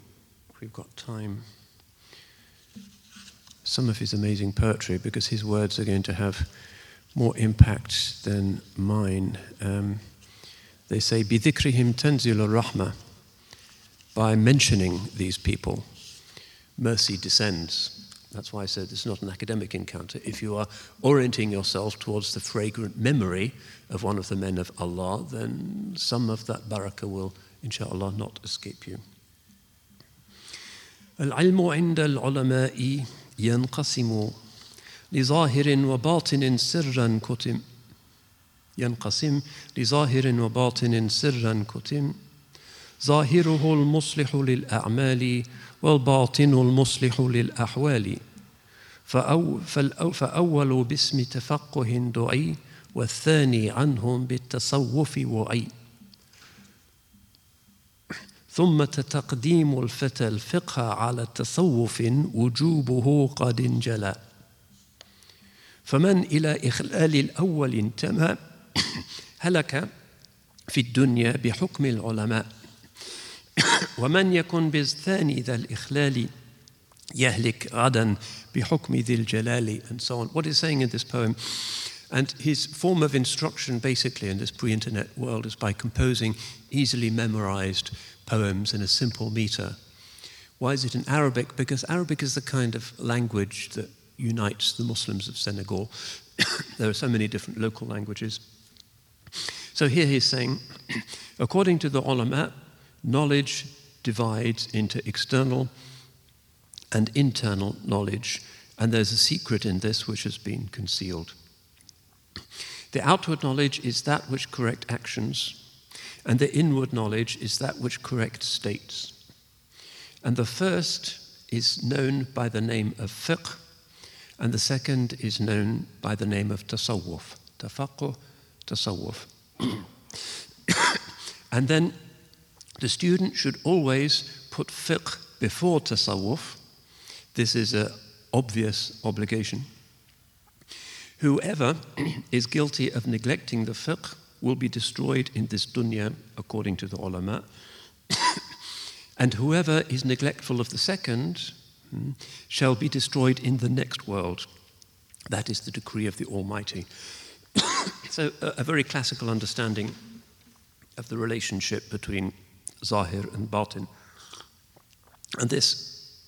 if we've got time some of his amazing poetry because his words are going to have more impact than mine. Um, they say, بِذِكْرِهِمْ تَنْزِلُ الرَّحْمَةِ By mentioning these people, mercy descends. That's why I said this is not an academic encounter. If you are orienting yourself towards the fragrant memory of one of the men of Allah, then some of that barakah will, inshallah, not escape you. العلم عند العلماء ينقسم لظاهر وباطن سرا كتم ينقسم لظاهر وباطن سرا كتم. ظاهره المصلح للأعمال والباطن المصلح للأحوال. فأو فأول باسم تفقه دعي والثاني عنهم بالتصوف وعي. ثم تقديم الفتى الفقه على التصوف وجوبه قد انجلى. فمن إلى إخلال الأول انتمى هلك في الدنيا بحكم العلماء ومن يكن بالثاني ذا الإخلال يهلك غدا بحكم ذي الجلال and so on. What he's saying in this poem And his form of instruction, basically, in this pre internet world, is by composing easily memorized poems in a simple meter. Why is it in Arabic? Because Arabic is the kind of language that unites the Muslims of Senegal. there are so many different local languages. So here he's saying, according to the ulama, knowledge divides into external and internal knowledge, and there's a secret in this which has been concealed. The outward knowledge is that which correct actions, and the inward knowledge is that which correct states. And the first is known by the name of fiqh, and the second is known by the name of tasawwuf. Tafaqquh, tasawwuf. and then the student should always put fiqh before tasawwuf. This is an obvious obligation. Whoever is guilty of neglecting the fiqh will be destroyed in this dunya, according to the ulama. and whoever is neglectful of the second hmm, shall be destroyed in the next world. That is the decree of the Almighty. So, a, a, very classical understanding of the relationship between Zahir and Batin. And this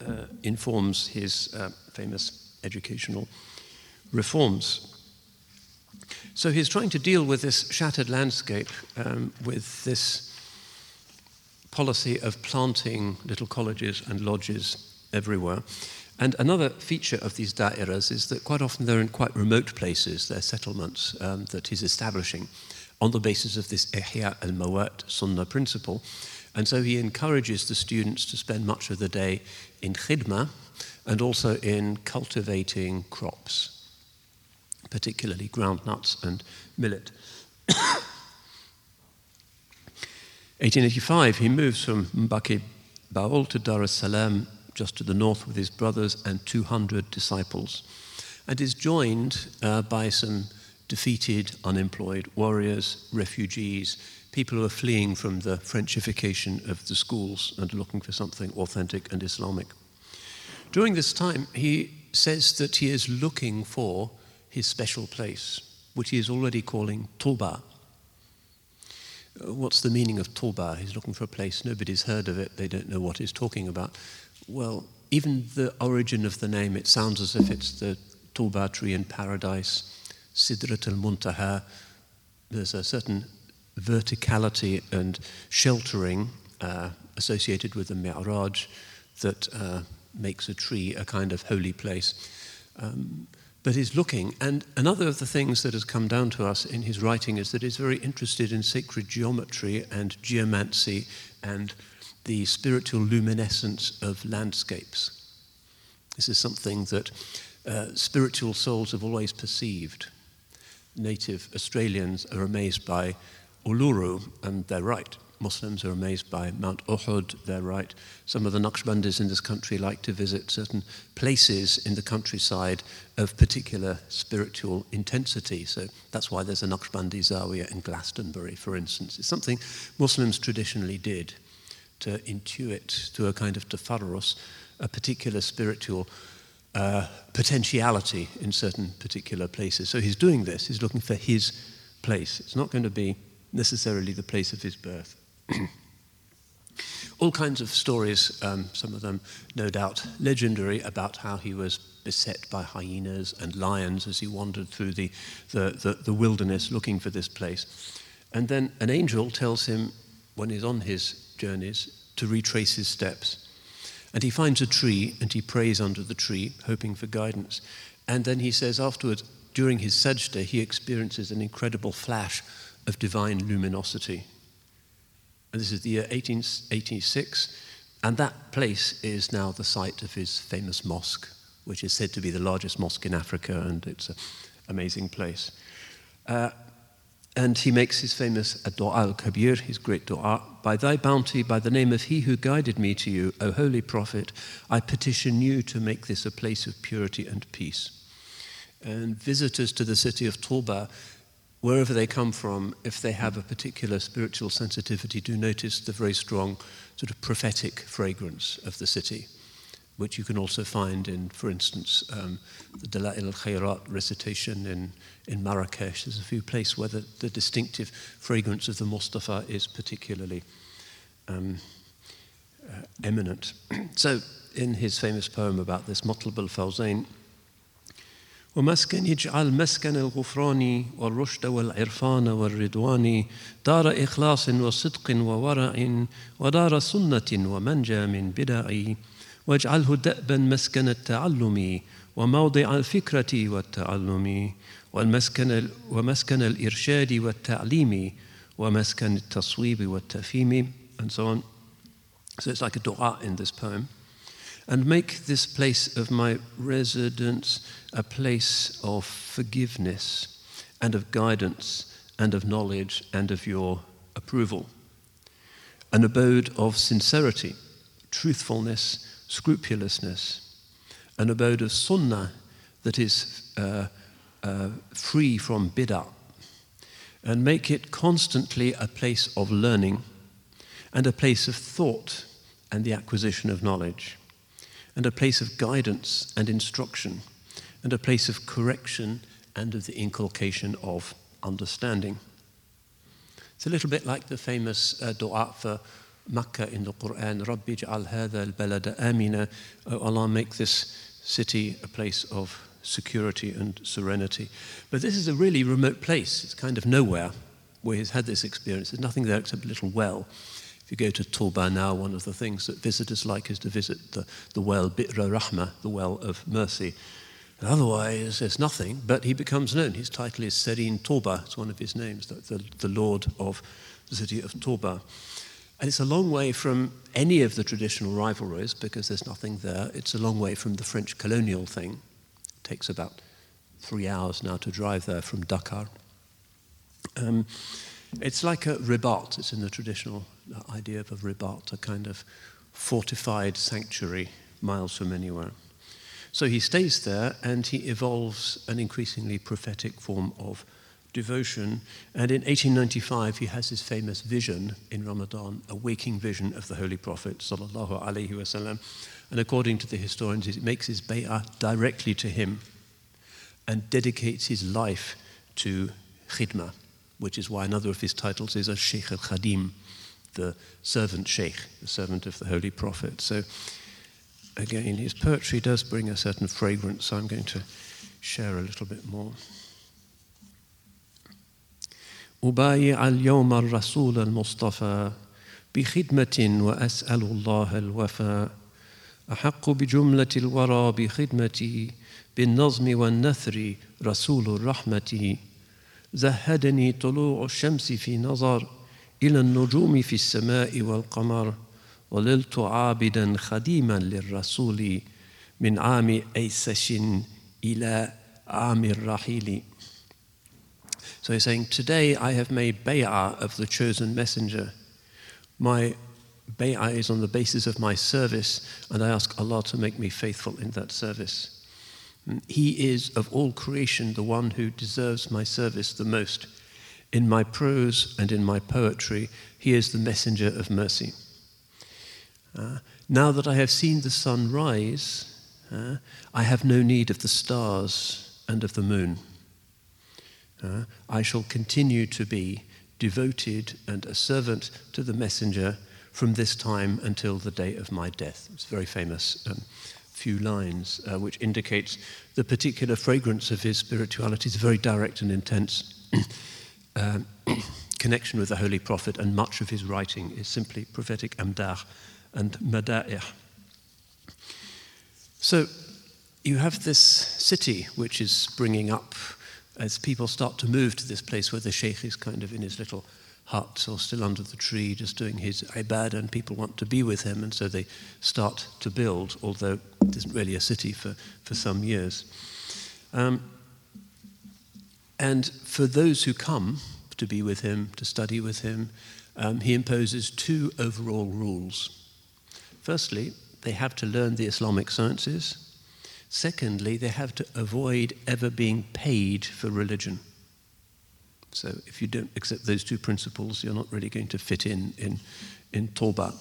uh, informs his uh, famous educational reforms. So he's trying to deal with this shattered landscape um, with this policy of planting little colleges and lodges everywhere. And another feature of these da'iras is that quite often they're in quite remote places, they're settlements um, that he's establishing on the basis of this Ihya al Mawat Sunnah principle. And so he encourages the students to spend much of the day in khidmah and also in cultivating crops particularly groundnuts and millet. 1885, he moves from Mbake Baol to Dar es Salaam, just to the north, with his brothers and 200 disciples, and is joined uh, by some defeated, unemployed warriors, refugees, people who are fleeing from the Frenchification of the schools and looking for something authentic and Islamic. During this time, he says that he is looking for his special place, which he is already calling Touba. Uh, what's the meaning of Touba? He's looking for a place, nobody's heard of it, they don't know what he's talking about. Well, even the origin of the name, it sounds as if it's the Tuba tree in paradise, Sidrat al Muntaha. There's a certain verticality and sheltering uh, associated with the Mi'raj that uh, makes a tree a kind of holy place. Um, but he's looking, and another of the things that has come down to us in his writing is that he's very interested in sacred geometry and geomancy and the spiritual luminescence of landscapes. This is something that uh, spiritual souls have always perceived. Native Australians are amazed by Uluru, and they're right. Muslims are amazed by Mount Uhud, they're right. Some of the Naqshbandis in this country like to visit certain places in the countryside of particular spiritual intensity. So that's why there's a Naqshbandi Zawiya in Glastonbury, for instance. It's something Muslims traditionally did to intuit to a kind of tafarrus, a particular spiritual uh, potentiality in certain particular places. So he's doing this, he's looking for his place. It's not going to be necessarily the place of his birth. All kinds of stories, um, some of them no doubt legendary, about how he was beset by hyenas and lions as he wandered through the, the, the, the wilderness looking for this place. And then an angel tells him, when he's on his journeys, to retrace his steps. And he finds a tree and he prays under the tree, hoping for guidance. And then he says afterwards, during his sajda, he experiences an incredible flash of divine luminosity. And this is the year 1886, and that place is now the site of his famous mosque, which is said to be the largest mosque in Africa, and it's an amazing place. Uh, and he makes his famous Dua al Kabir, his great dua. By thy bounty, by the name of he who guided me to you, O holy prophet, I petition you to make this a place of purity and peace. And visitors to the city of Touba wherever they come from, if they have a particular spiritual sensitivity, do notice the very strong sort of prophetic fragrance of the city, which you can also find in, for instance, um, the Dala'il al-Khayrat recitation in, in Marrakesh. There's a few places where the, the distinctive fragrance of the Mustafa is particularly um, uh, eminent. so, in his famous poem about this, Matlab al-Fawzain, ومسكن يجعل مسكن الغفران والرشد والعرفان والرضوان دار إخلاص وصدق وورع ودار سنة ومنجى من بدع واجعله دأبا مسكن التعلم وموضع الفكرة والتعلم والمسكن ومسكن الإرشاد والتعليم ومسكن التصويب والتفهيم and so on. So it's like a dua in this poem. and make this place of my residence a place of forgiveness and of guidance and of knowledge and of your approval. An abode of sincerity, truthfulness, scrupulousness, an abode of sunnah that is uh, uh, free from bid'ah, and make it constantly a place of learning and a place of thought and the acquisition of knowledge and a place of guidance and instruction, and a place of correction and of the inculcation of understanding. It's a little bit like the famous uh, dua for Makkah in the Quran, Rabbi ja'al hadha al-balada amina, oh Allah make this city a place of security and serenity. But this is a really remote place. It's kind of nowhere where he's had this experience. There's nothing there except a little well. If you go to Touba now, one of the things that visitors like is to visit the, the well Bi'ra Rahma, the well of mercy. And otherwise, there's nothing, but he becomes known. His title is Serigne Touba, it's one of his names, the, the, the Lord of the city of Touba. And it's a long way from any of the traditional rivalries because there's nothing there. It's a long way from the French colonial thing. It takes about three hours now to drive there from Dakar. Um, it's like a ribat, it's in the traditional idea of a ribat, a kind of fortified sanctuary miles from anywhere. So he stays there and he evolves an increasingly prophetic form of devotion. And in 1895, he has his famous vision in Ramadan, a waking vision of the Holy Prophet. Wasallam. And according to the historians, he makes his bay'ah directly to him and dedicates his life to khidmah which is why another of his titles is a Sheikh al Khadim, the servant Sheikh, the servant of the Holy Prophet. So, again, his poetry does bring a certain fragrance. So I'm going to share a little bit more. أبايع اليوم الرسول المصطفى بخدمة وأسأل الله الوفاء أحق بجملة الورى بخدمتي بالنظم والنثر رسول الرحمة. زهدني طلوع الشمس في نظر إلى النجوم في السماء والقمر ظللت عابدا خديما للرسول من عام أيسش إلى عام الرحيل. So he's saying, Today I have made bay'ah of the chosen messenger. My bay'ah is on the basis of my service, and I ask Allah to make me faithful in that service. He is, of all creation, the one who deserves my service the most. In my prose and in my poetry, he is the messenger of mercy. Uh, now that I have seen the sun rise, uh, I have no need of the stars and of the moon. Uh, I shall continue to be devoted and a servant to the messenger from this time until the day of my death. It's a very famous um, few lines uh, which indicates the particular fragrance of his spirituality. It's very direct and intense uh, connection with the Holy Prophet, and much of his writing is simply prophetic amdah and mada'ih. So you have this city which is springing up as people start to move to this place where the sheikh is kind of in his little hut or still under the tree just doing his ibadah and people want to be with him and so they start to build, although it isn't really a city for, for some years. Um, and for those who come to be with him, to study with him, um, he imposes two overall rules. Firstly, they have to learn the Islamic sciences, Secondly, they have to avoid ever being paid for religion. So if you don't accept those two principles, you're not really going to fit in in, in Touba.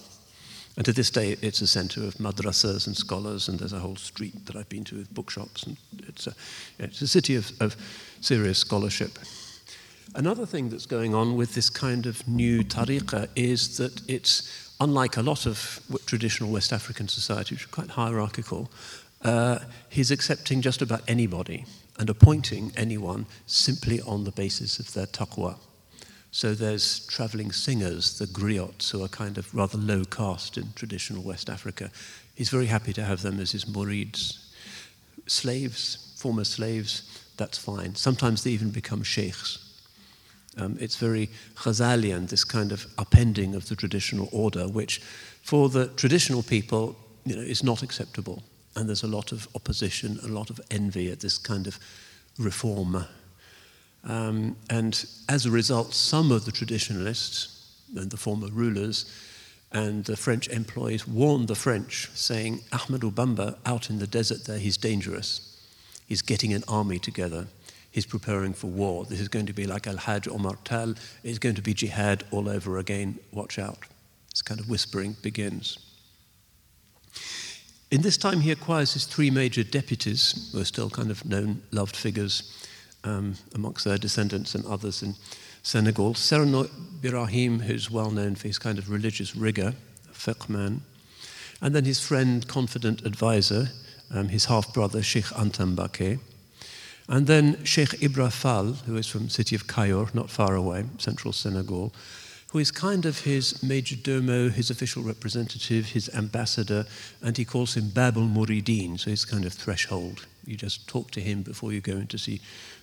And to this day, it's a center of madrasas and scholars, and there's a whole street that I've been to with bookshops, and it's a, it's a city of, of serious scholarship. Another thing that's going on with this kind of new tariqah is that it's unlike a lot of traditional West African societies, which are quite hierarchical, uh, he's accepting just about anybody and appointing anyone simply on the basis of their taqwa. So there's traveling singers, the griots, who are kind of rather low caste in traditional West Africa. He's very happy to have them as his murids. Slaves, former slaves, that's fine. Sometimes they even become sheikhs. Um, it's very Ghazalian, this kind of upending of the traditional order, which for the traditional people you know, is not acceptable and there's a lot of opposition, a lot of envy at this kind of reform. Um, and as a result, some of the traditionalists and the former rulers and the French employees warned the French, saying, Ahmadou Bamba out in the desert there, he's dangerous. He's getting an army together. He's preparing for war. This is going to be like Al Hajj Omar Tal. It's going to be jihad all over again. Watch out. This kind of whispering begins. In this time, he acquires his three major deputies, who are still kind of known, loved figures um, amongst their descendants and others in Senegal. Serno Birahim, who's well known for his kind of religious rigor, a fiqh man. And then his friend, confident advisor, um, his half brother, Sheikh Anta Mbake. And then Sheikh Ibra Fall, who is from the city of Cayor, not far away, central Senegal, who is kind of his major domo, his official representative, his ambassador, and he calls him Babul Muridin, so his kind of threshold. You just talk to him before you go in to see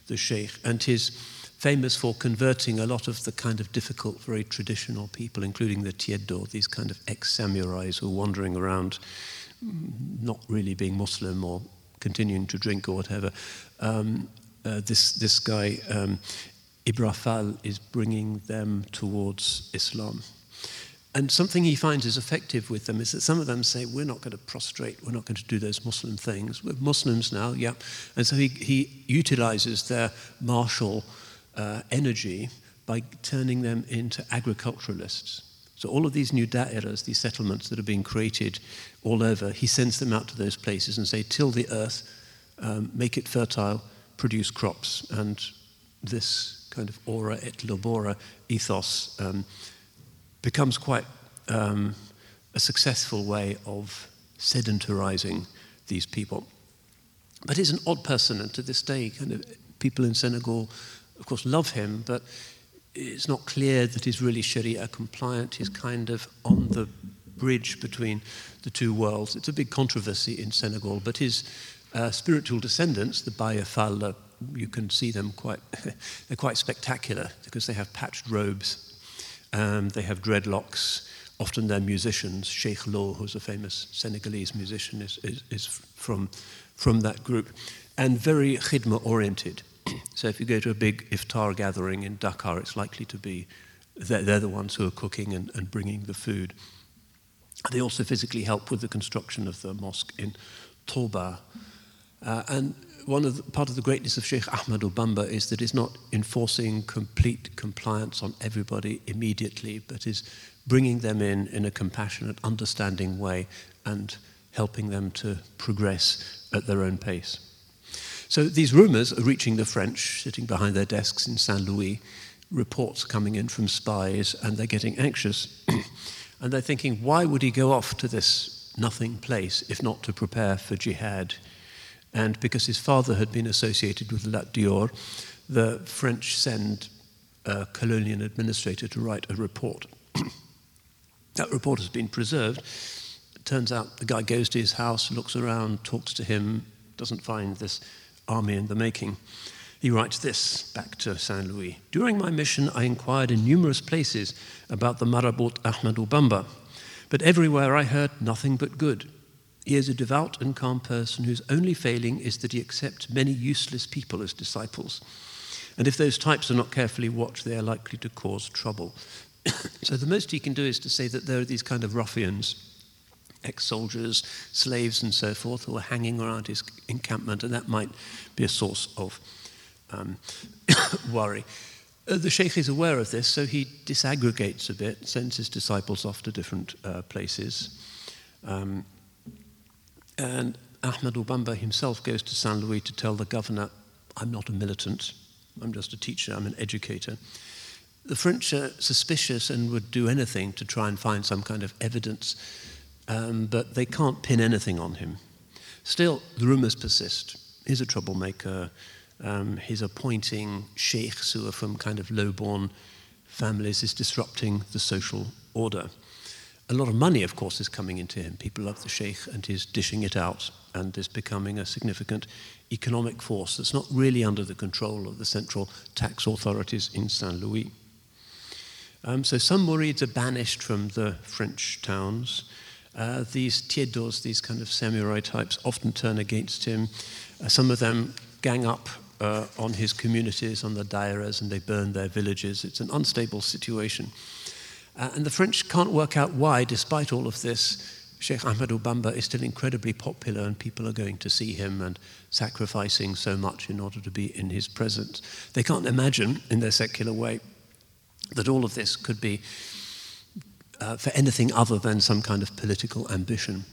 the sheikh. And he's famous for converting a lot of the kind of difficult, very traditional people, including the Tieddo, these kind of ex samurais who are wandering around, not really being Muslim or continuing to drink or whatever. Um, uh, this, this guy um, Ibra Fall is bringing them towards Islam. And something he finds is effective with them is that some of them say, We're not going to prostrate, we're not going to do those Muslim things. We're Muslims now, yeah. And so he, he utilizes their martial uh, energy by turning them into agriculturalists. So all of these new da'iras, these settlements that are being created all over, he sends them out to those places and say, Till the earth, um, make it fertile, produce crops. And this kind of ora et labora ethos um, becomes quite um, a successful way of sedentarizing these people. But he's an odd person, and to this day, kind of people in Senegal, of course, love him, but it's not clear that he's really Sharia compliant. He's kind of on the bridge between the two worlds. It's a big controversy in Senegal, but his uh, spiritual descendants, the Baye Fall, you can see them quite, they're quite spectacular because they have patched robes, um, they have dreadlocks, often they're musicians. Sheikh Law, who's a famous Senegalese musician, is, is, is from, from that group, and very khidma oriented. so if you go to a big iftar gathering in Dakar, it's likely to be they're, they're the ones who are cooking and, and bringing the food. They also physically help with the construction of the mosque in Toba. Uh, and one of the, part of the greatness of Sheikh Ahmadou Bamba is that it's not enforcing complete compliance on everybody immediately, but is bringing them in in a compassionate, understanding way and helping them to progress at their own pace. So these rumors are reaching the French, sitting behind their desks in Saint Louis, reports coming in from spies, and they're getting anxious. and they're thinking, why would he go off to this nothing place if not to prepare for jihad? And because his father had been associated with Lat Dior, the French send a colonial administrator to write a report. that report has been preserved. It turns out the guy goes to his house, looks around, talks to him, doesn't find this army in the making. He writes this back to Saint Louis During my mission, I inquired in numerous places about the Marabout Ahmadou Bamba, but everywhere I heard nothing but good. He is a devout and calm person whose only failing is that he accepts many useless people as disciples. And if those types are not carefully watched, they are likely to cause trouble. so the most he can do is to say that there are these kind of ruffians, ex soldiers, slaves, and so forth, who are hanging around his encampment, and that might be a source of um, worry. Uh, the Sheikh is aware of this, so he disaggregates a bit, sends his disciples off to different uh, places. Um, and Ahmadou Bamba himself goes to Saint Louis to tell the governor, I'm not a militant, I'm just a teacher, I'm an educator. The French are suspicious and would do anything to try and find some kind of evidence, um, but they can't pin anything on him. Still, the rumors persist. He's a troublemaker. Um, he's appointing sheikhs who are from kind of low born families, He's disrupting the social order a lot of money, of course, is coming into him. People love the sheikh, and he's dishing it out and is becoming a significant economic force that's not really under the control of the central tax authorities in Saint Louis. Um, so some Mourides are banished from the French towns. Uh, these tiedos, these kind of samurai types, often turn against him. Uh, some of them gang up uh, on his communities, on the dairas, and they burn their villages. It's an unstable situation. Uh, and the French can't work out why, despite all of this, Sheikh Ahmadou Bamba is still incredibly popular and people are going to see him and sacrificing so much in order to be in his presence. They can't imagine, in their secular way, that all of this could be uh, for anything other than some kind of political ambition.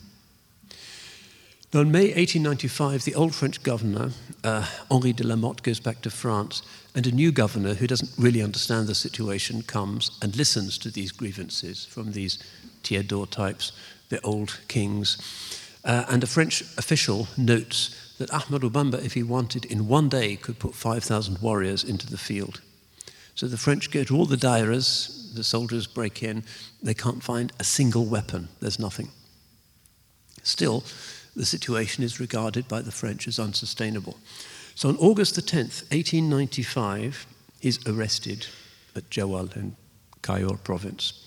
Now, in May 1895, the old French governor, uh, Henri de Lamotte, goes back to France, and a new governor who doesn't really understand the situation comes and listens to these grievances from these Tiedo types, the old kings. Uh, and a French official notes that Ahmadou Bamba, if he wanted, in one day could put 5,000 warriors into the field. So the French go to all the dairas, the soldiers break in, they can't find a single weapon, there's nothing. Still, the situation is regarded by the French as unsustainable. So on August the 10th, 1895, he's arrested at Jawal in Cayor province.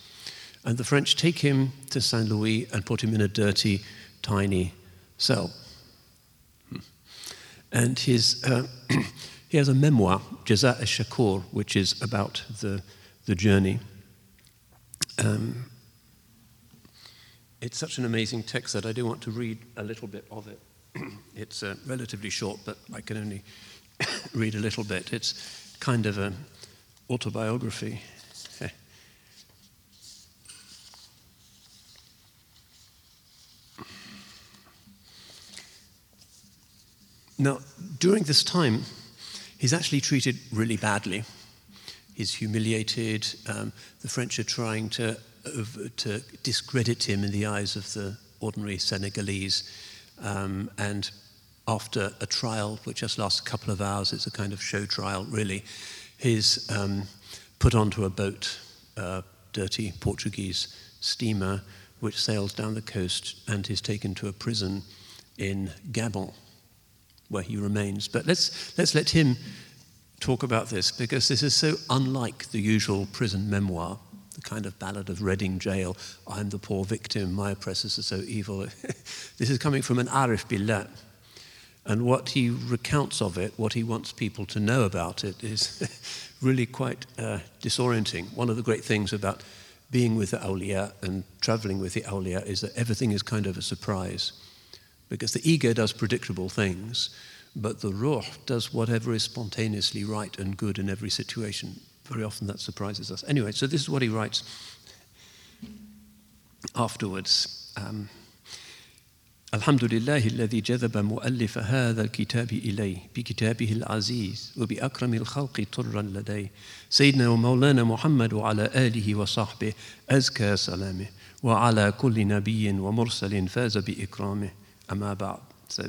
And the French take him to Saint Louis and put him in a dirty, tiny cell. Hmm. And his, uh, he has a memoir, Jaza al-Shakur, which is about the, the journey. Um, it's such an amazing text that I do want to read a little bit of it. it's uh, relatively short, but I can only read a little bit. It's kind of an autobiography. Now, during this time, he's actually treated really badly. He's humiliated. Um, the French are trying to to discredit him in the eyes of the ordinary Senegalese. Um, and after a trial which just lasts a couple of hours, it's a kind of show trial, really, he's um, put onto a boat, a dirty Portuguese steamer, which sails down the coast and is taken to a prison in Gabon, where he remains. But let's, let's let him talk about this because this is so unlike the usual prison memoir, the kind of ballad of Reading Jail. I'm the poor victim, my oppressors are so evil. this is coming from an Arif Billah. And what he recounts of it, what he wants people to know about it, is really quite uh, disorienting. One of the great things about being with the awliya and traveling with the awliya is that everything is kind of a surprise. Because the ego does predictable things, but the ruh does whatever is spontaneously right and good in every situation Very often that surprises us. Anyway, so this is what he writes afterwards. Um, الحمد لله الذي جذب مؤلف هذا الكتاب إليه بكتابه العزيز وبأكرم الخلق طرا لديه سيدنا ومولانا محمد وعلى آله وصحبه أزكى سلامه وعلى كل نبي ومرسل فاز بإكرامه أما بعد so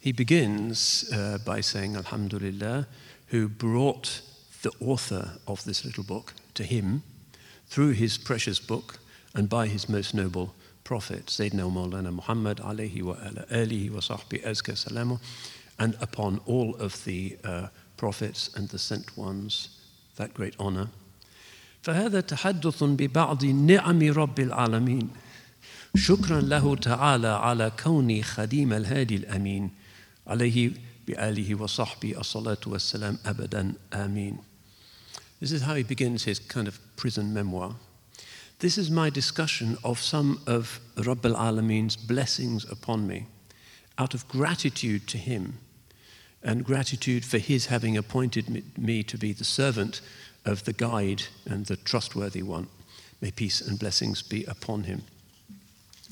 he begins uh, by saying Alhamdulillah who brought the author of this little book to him through his precious book and by his most noble Prophet, Sayyidina Maulana Muhammad alayhi wa alihi wa sahbihi azka salamu, and upon all of the uh, prophets and the sent ones, that great honor. فهذا تحدث ببعض نعم رب العالمين شكرا له تعالى على كوني خديم الهادي الأمين عليه بآله وصحبه الصلاة والسلام أبدا آمين This is how he begins his kind of prison memoir. This is my discussion of some of Rabb al Alameen's blessings upon me out of gratitude to him and gratitude for his having appointed me to be the servant of the guide and the trustworthy one. May peace and blessings be upon him.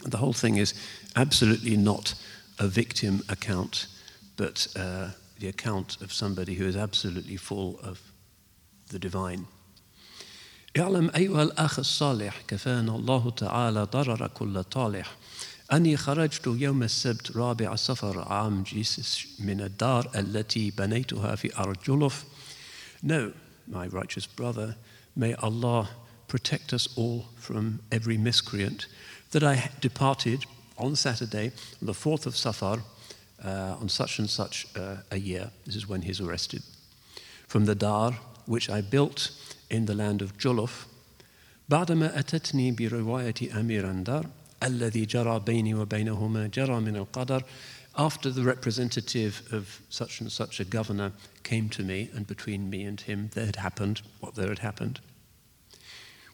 The whole thing is absolutely not a victim account, but uh, the account of somebody who is absolutely full of the divine. اعلم أيها الأخ الصالح كفانا الله تعالى ضرر كل طالح أني خرجت يوم السبت رابع صفر عام جيسس من الدار التي بنيتها في أرض جلف No, my righteous brother, may Allah protect us all from every miscreant, that I departed on Saturday, on the 4th of Safar, uh, on such and such uh, a year. This is when he's arrested. From the Dar, which I built in the land of Jolof بعدما أتتني برواية أمير الدار الذي جرى بيني وبينهما جرى من القدر after the representative of such and such a governor came to me and between me and him there had happened what there had happened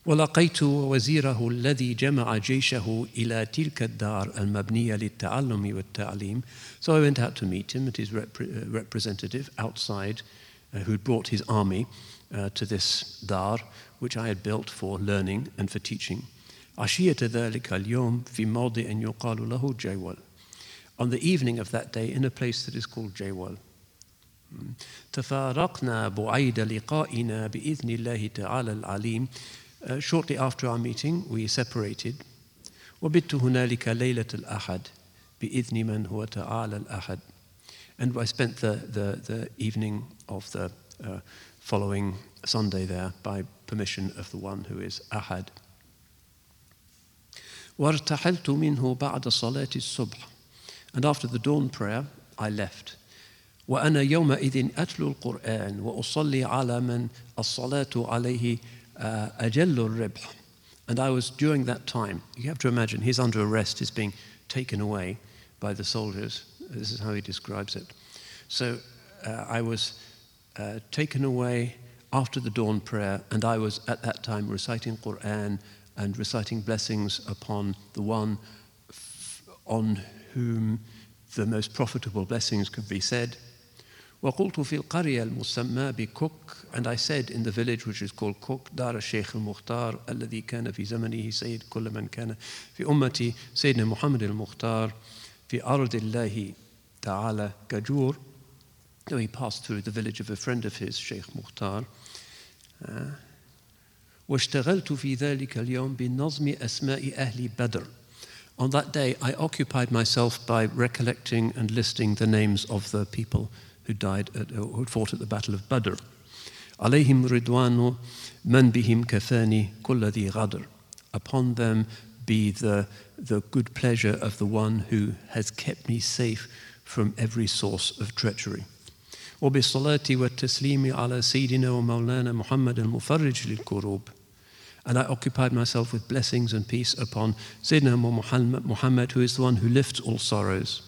ولقيت وزيره الذي جمع جيشه إلى تلك الدار المبنية للتعلم والتعليم so I went out to meet him and his rep- representative outside uh, who had brought his army uh, to this dar, which I had built for learning and for teaching. عشية ذلك اليوم في موضع يقال له جيول. On the evening of that day in a place that is called Jaywal. تفارقنا بعيد لقائنا بإذن الله تعالى العليم. Uh, shortly after our meeting, we separated. وبت هنالك ليلة الأحد بإذن من هو تعالى الأحد. And I spent the, the, the evening of the uh, following Sunday there by permission of the one who is Ahad. وارتحلت منه بعد صلاة الصبح and after the dawn prayer I left وأنا يومئذ أتلو القرآن وأصلي على من الصلاة عليه أجل الربح and I was during that time you have to imagine he's under arrest he's being taken away by the soldiers this is how he describes it so uh, I was uh, taken away after the dawn prayer, and I was at that time reciting Quran and reciting blessings upon the one f- on whom the most profitable blessings could be said. وقلت في القرية المسمى بكوك and I said in the village which is called Cook دار الشيخ المختار الذي كان في زمنه سيد كل من كان في أمتي سيدنا محمد المختار في أرض الله تعالى كجور so he passed through the village of a friend of his, Sheikh Mukhtar. Uh, واشتغلت في ذلك اليوم بنظم أسماء أهل بدر. On that day, I occupied myself by recollecting and listing the names of the people who died at, who fought at the Battle of Badr. عليهم رضوان من بهم كفاني كل ذي غدر. Upon them be the, the good pleasure of the one who has kept me safe from every source of treachery. وبالصلاة والتسليم على سيدنا ومولانا محمد المفرج للكروب. And I occupied myself with blessings and peace upon Sayyidina Muhammad, who is the one who lifts all sorrows.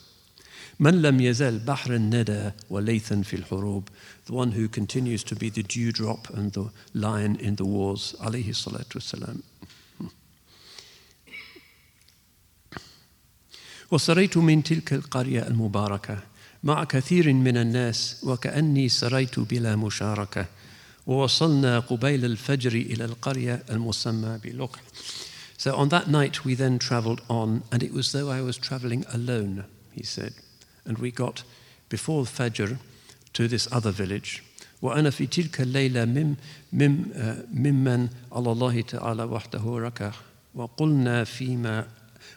من لم يزل بحر الندى وليثا في الحروب the one who continues to be the dewdrop and the lion in the wars عليه الصلاة والسلام وسريت من تلك القرية المباركة مع كثير من الناس وكأني سريت بلا مشاركة ووصلنا قبيل الفجر إلى القرية المسمى بلقع So on that night we then travelled on and it was though I was travelling alone, he said. And we got before Fajr to this other village. وأنا في تلك الليلة مم مم ممن على الله تعالى وحده ركع وقلنا فيما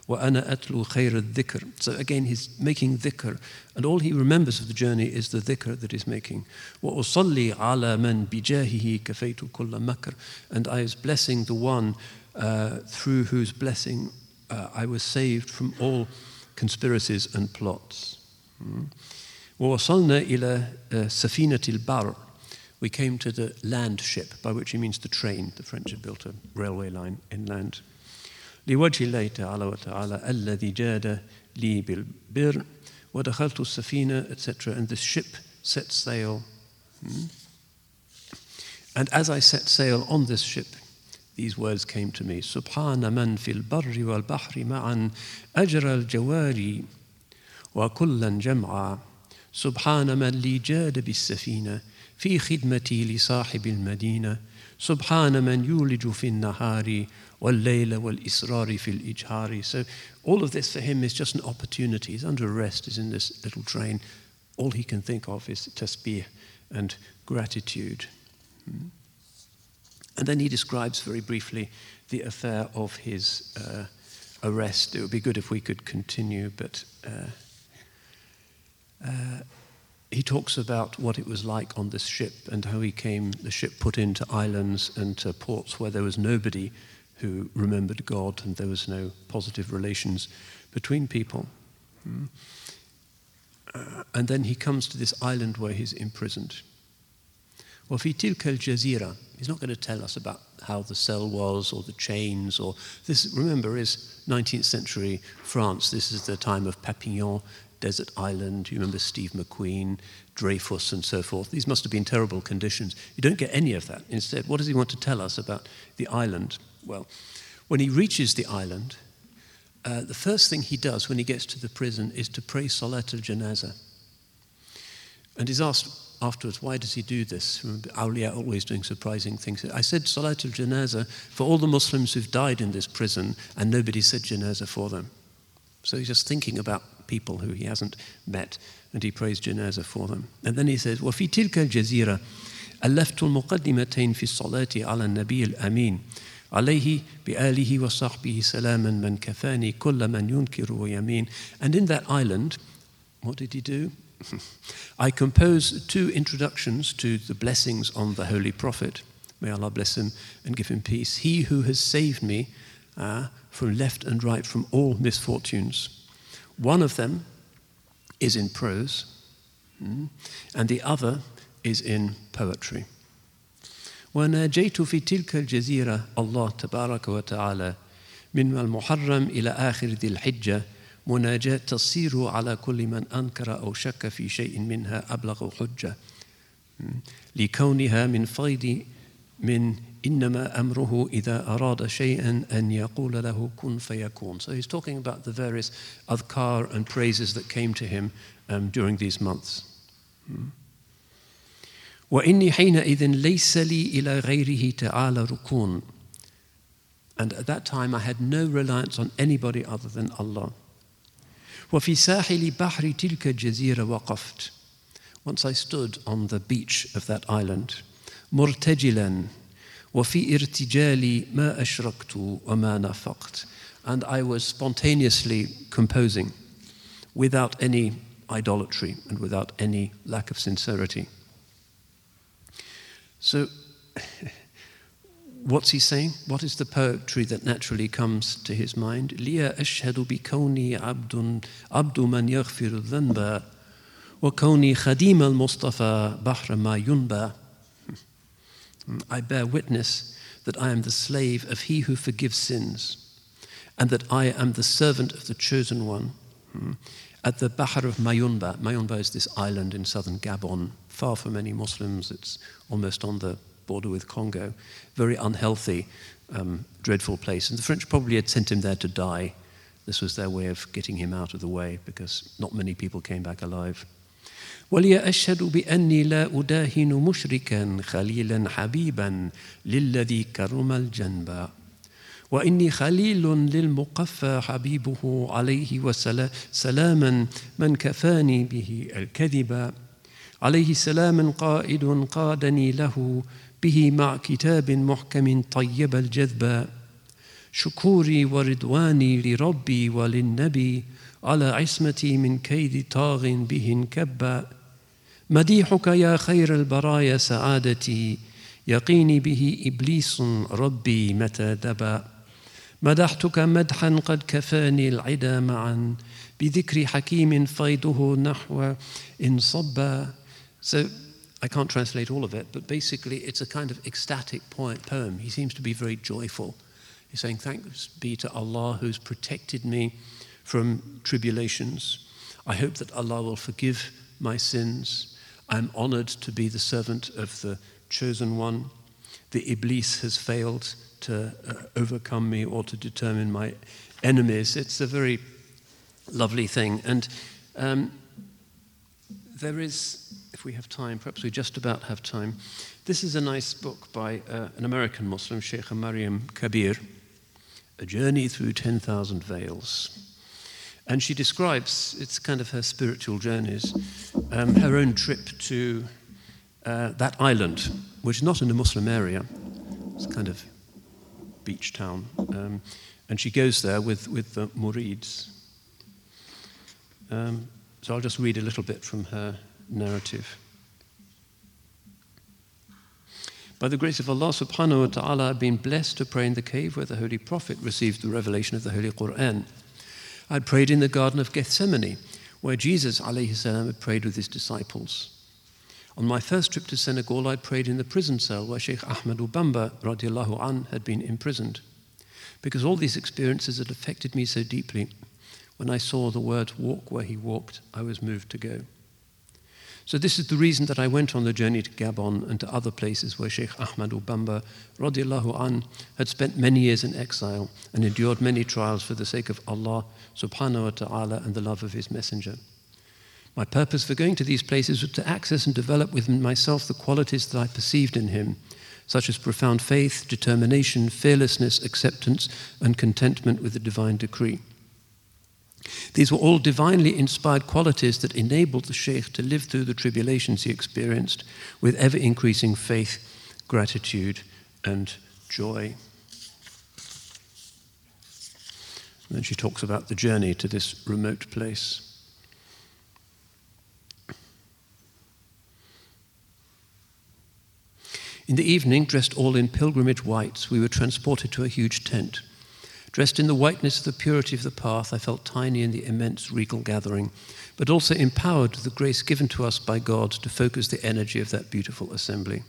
وأنا أتلو خير الذكر. So again, he's making dhikr, and all he remembers of the journey is the dhikr that he's making. وأصلي على من بجاهه كفيت كل مكر. And I was blessing the one uh, through whose blessing uh, I was saved from all conspiracies and plots. ووصلنا إلى سفينة البر we came to the land ship, by which he means the train. The French had built a railway line inland. لوجه الله تعالى وتعالى الذي جاد لي بالبر ودخلت السفينة etc. And the ship set sail. Hmm? And as I set sail on this ship, these words came to me سبحان من في البر والبحر معا أجرى الجواري وكلا جمعا سبحان من لي جاد بالسفينة في خدمتي لصاحب المدينة سبحان من يولج في النهار والليل والإسرار في الإجهار So all of this for him is just an opportunity. He's under arrest, he's in this little train. All he can think of is tasbih and gratitude. Hmm? And then he describes very briefly the affair of his uh, arrest. It would be good if we could continue, but uh, uh, he talks about what it was like on this ship and how he came, the ship put into islands and to ports where there was nobody who remembered God and there was no positive relations between people. Hmm. Uh, and then he comes to this island where he's imprisoned. وفي تلك الجزيرة He's not going to tell us about how the cell was or the chains or this remember is 19th century France this is the time of Papillon desert island you remember Steve McQueen Dreyfus and so forth these must have been terrible conditions you don't get any of that instead what does he want to tell us about the island well when he reaches the island uh, the first thing he does when he gets to the prison is to pray Salat al-Janazah and he's asked afterwards, why does he do this? Awliya always doing surprising things. I said Salatul Janazah for all the Muslims who've died in this prison, and nobody said Janazah for them. So he's just thinking about people who he hasn't met, and he prays Janazah for them. And then he says, وفي تلك الجزيرة ألفت المقدمتين في الصلاة على النبي الأمين عليه بآله وصحبه سلاما من كفاني كل من ينكر ويمين. And in that island, what did he do? I compose two introductions to the blessings on the Holy Prophet. May Allah bless him and give him peace. He who has saved me uh, from left and right from all misfortunes. One of them is in prose, mm, and the other is in poetry. وناجيت في تلك الجزيرة الله تبارك وتعالى من المحرم إلى آخر ذي الحجة مناجاة تصير على كل من أنكر أو شك في شيء منها أبلغ حجة لكونها من فيض من إنما أمره إذا أراد شيئا أن يقول له كن فيكون. So he's talking about the various adhkar and praises that came to him um, during these months. وإني حينئذ ليس لي إلى غيره تعالى ركون. And at that time I had no reliance on anybody other than Allah. وفي ساحل بحر تلك الجزيرة وقفت. Once I stood on the beach of that island, مرتجلا وفي ارتجالي ما أشركت وما نافقت. and I was spontaneously composing without any idolatry and without any lack of sincerity. So, what's he saying? What is the poetry that naturally comes to his mind? Ashhadu bi abdun abdu man yaghfiru dhanba wa khadim al-Mustafa bahra ma yunba. I bear witness that I am the slave of he who forgives sins and that I am the servant of the chosen one hmm, at the Bahar of Mayumba. Mayumba is this island in southern Gabon far from any Muslims, it's almost on the border with Congo, very unhealthy, um, dreadful place. And the French probably had sent him there to die. This was their way of getting him out of the way because not many people came back alive. ولي أشهد بأني لا أداهن مشركا خليلا حبيبا للذي كرم الجنب وإني خليل للمقفى حبيبه عليه وسلاما من كفاني به الكذب عليه سلام قائد قادني له به مع كتاب محكم طيب الجذب. شكوري ورضواني لربي وللنبي على عصمتي من كيد طاغ به انكب. مديحك يا خير البرايا سعادتي يقيني به إبليس ربي متى دبا مدحتك مدحا قد كفاني العدا معا بذكر حكيم فيضه نحو إن صب. So I can't translate all of it, but basically it's a kind of ecstatic poem. He seems to be very joyful. He's saying, Thanks be to Allah who's protected me from tribulations. I hope that Allah will forgive my sins. I'm honored to be the servant of the chosen one. The Iblis has failed to uh, overcome me or to determine my enemies. It's a very lovely thing. And um, there is, if we have time, perhaps we just about have time. This is a nice book by uh, an American Muslim, Sheikh Maryam Kabeer, A Journey Through 10,000 Veils. And she describes, it's kind of her spiritual journeys, um, her own trip to uh, that island, which is not in a Muslim area. It's kind of beach town. Um, and she goes there with, with the Murids. Um, so I'll just read a little bit from her narrative. By the grace of Allah subhanahu wa ta'ala, I've been blessed to pray in the cave where the Holy Prophet received the revelation of the Holy Quran. I'd prayed in the Garden of Gethsemane, where Jesus salam, had prayed with his disciples. On my first trip to Senegal, I prayed in the prison cell where Sheikh Ahmadou Bamba radiallahu an, had been imprisoned. Because all these experiences had affected me so deeply, when I saw the words walk where he walked, I was moved to go. So this is the reason that I went on the journey to Gabon and to other places where Sheikh Ahmadou Bamba radiallahu an, had spent many years in exile and endured many trials for the sake of Allah subhanahu wa ta'ala and the love of his messenger. My purpose for going to these places was to access and develop within myself the qualities that I perceived in him, such as profound faith, determination, fearlessness, acceptance, and contentment with the divine decree. These were all divinely inspired qualities that enabled the Sheikh to live through the tribulations he experienced with ever increasing faith, gratitude, and joy. And then she talks about the journey to this remote place. In the evening, dressed all in pilgrimage whites, we were transported to a huge tent. Dressed in the whiteness of the purity of the path, I felt tiny in the immense regal gathering, but also empowered with the grace given to us by God to focus the energy of that beautiful assembly.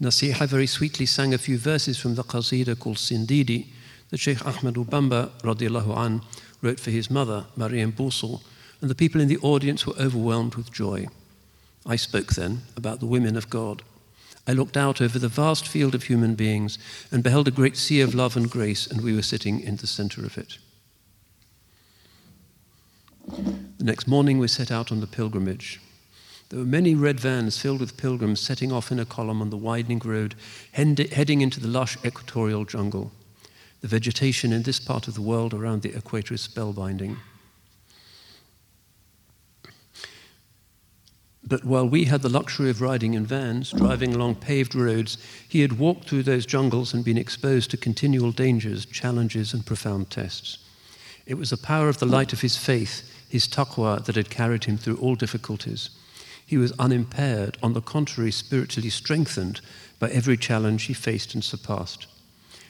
Nasiha very sweetly sang a few verses from the qasida called Sindidi that Sheikh Ahmad Bamba radiallahu an, wrote for his mother, Mariam Bousso, and the people in the audience were overwhelmed with joy. I spoke then about the women of God. I looked out over the vast field of human beings and beheld a great sea of love and grace, and we were sitting in the center of it. The next morning, we set out on the pilgrimage. There were many red vans filled with pilgrims setting off in a column on the widening road, heading into the lush equatorial jungle. The vegetation in this part of the world around the equator is spellbinding. But while we had the luxury of riding in vans, driving along paved roads, he had walked through those jungles and been exposed to continual dangers, challenges, and profound tests. It was the power of the light of his faith, his taqwa, that had carried him through all difficulties. He was unimpaired, on the contrary, spiritually strengthened by every challenge he faced and surpassed.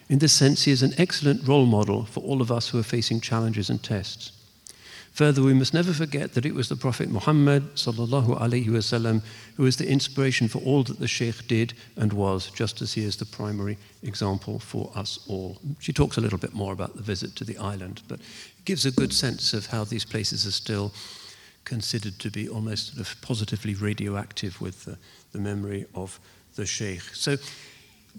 In this sense, he is an excellent role model for all of us who are facing challenges and tests. Further, we must never forget that it was the Prophet Muhammad wasallam who was the inspiration for all that the Sheikh did and was, just as he is the primary example for us all. She talks a little bit more about the visit to the island, but it gives a good sense of how these places are still considered to be almost sort of positively radioactive with the, the memory of the Sheikh. So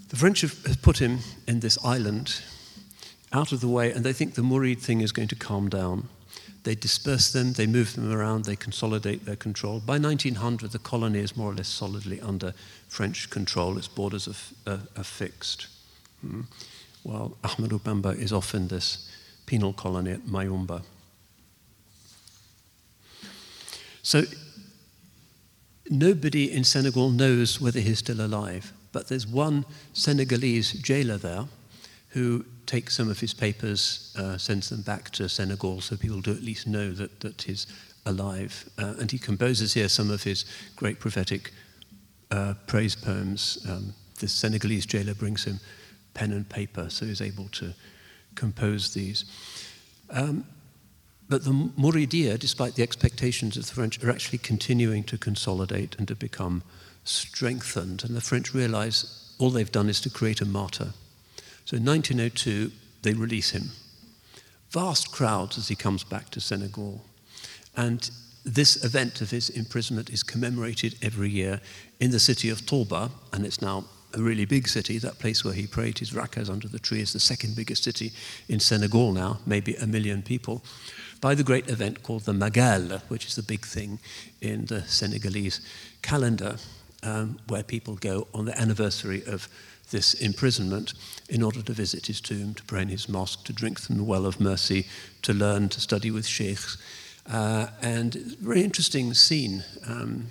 the French have put him in this island out of the way, and they think the Murid thing is going to calm down. They disperse them, they move them around, they consolidate their control. By 1900, the colony is more or less solidly under French control. Its borders are, are, are fixed. Hmm. While Ahmadou Bamba is off in this penal colony at Mayumba. So nobody in Senegal knows whether he's still alive. But there's one Senegalese jailer there who takes some of his papers, uh, sends them back to Senegal so people do at least know that, that he's alive. Uh, and he composes here some of his great prophetic uh, praise poems. Um, this Senegalese jailer brings him pen and paper, so he's able to compose these. Um, but the Mouridia, despite the expectations of the French, are actually continuing to consolidate and to become strengthened. And the French realize all they've done is to create a martyr. So in 1902, they release him. Vast crowds as he comes back to Senegal. And this event of his imprisonment is commemorated every year in the city of Touba, and it's now a really big city. That place where he prayed his rakas under the tree is the second biggest city in Senegal now, maybe a million people, by the great event called the Magal, which is the big thing in the Senegalese calendar um, where people go on the anniversary of this imprisonment in order to visit his tomb, to pray in his mosque, to drink from the well of mercy, to learn, to study with sheikhs. Uh, and very interesting scene. Um,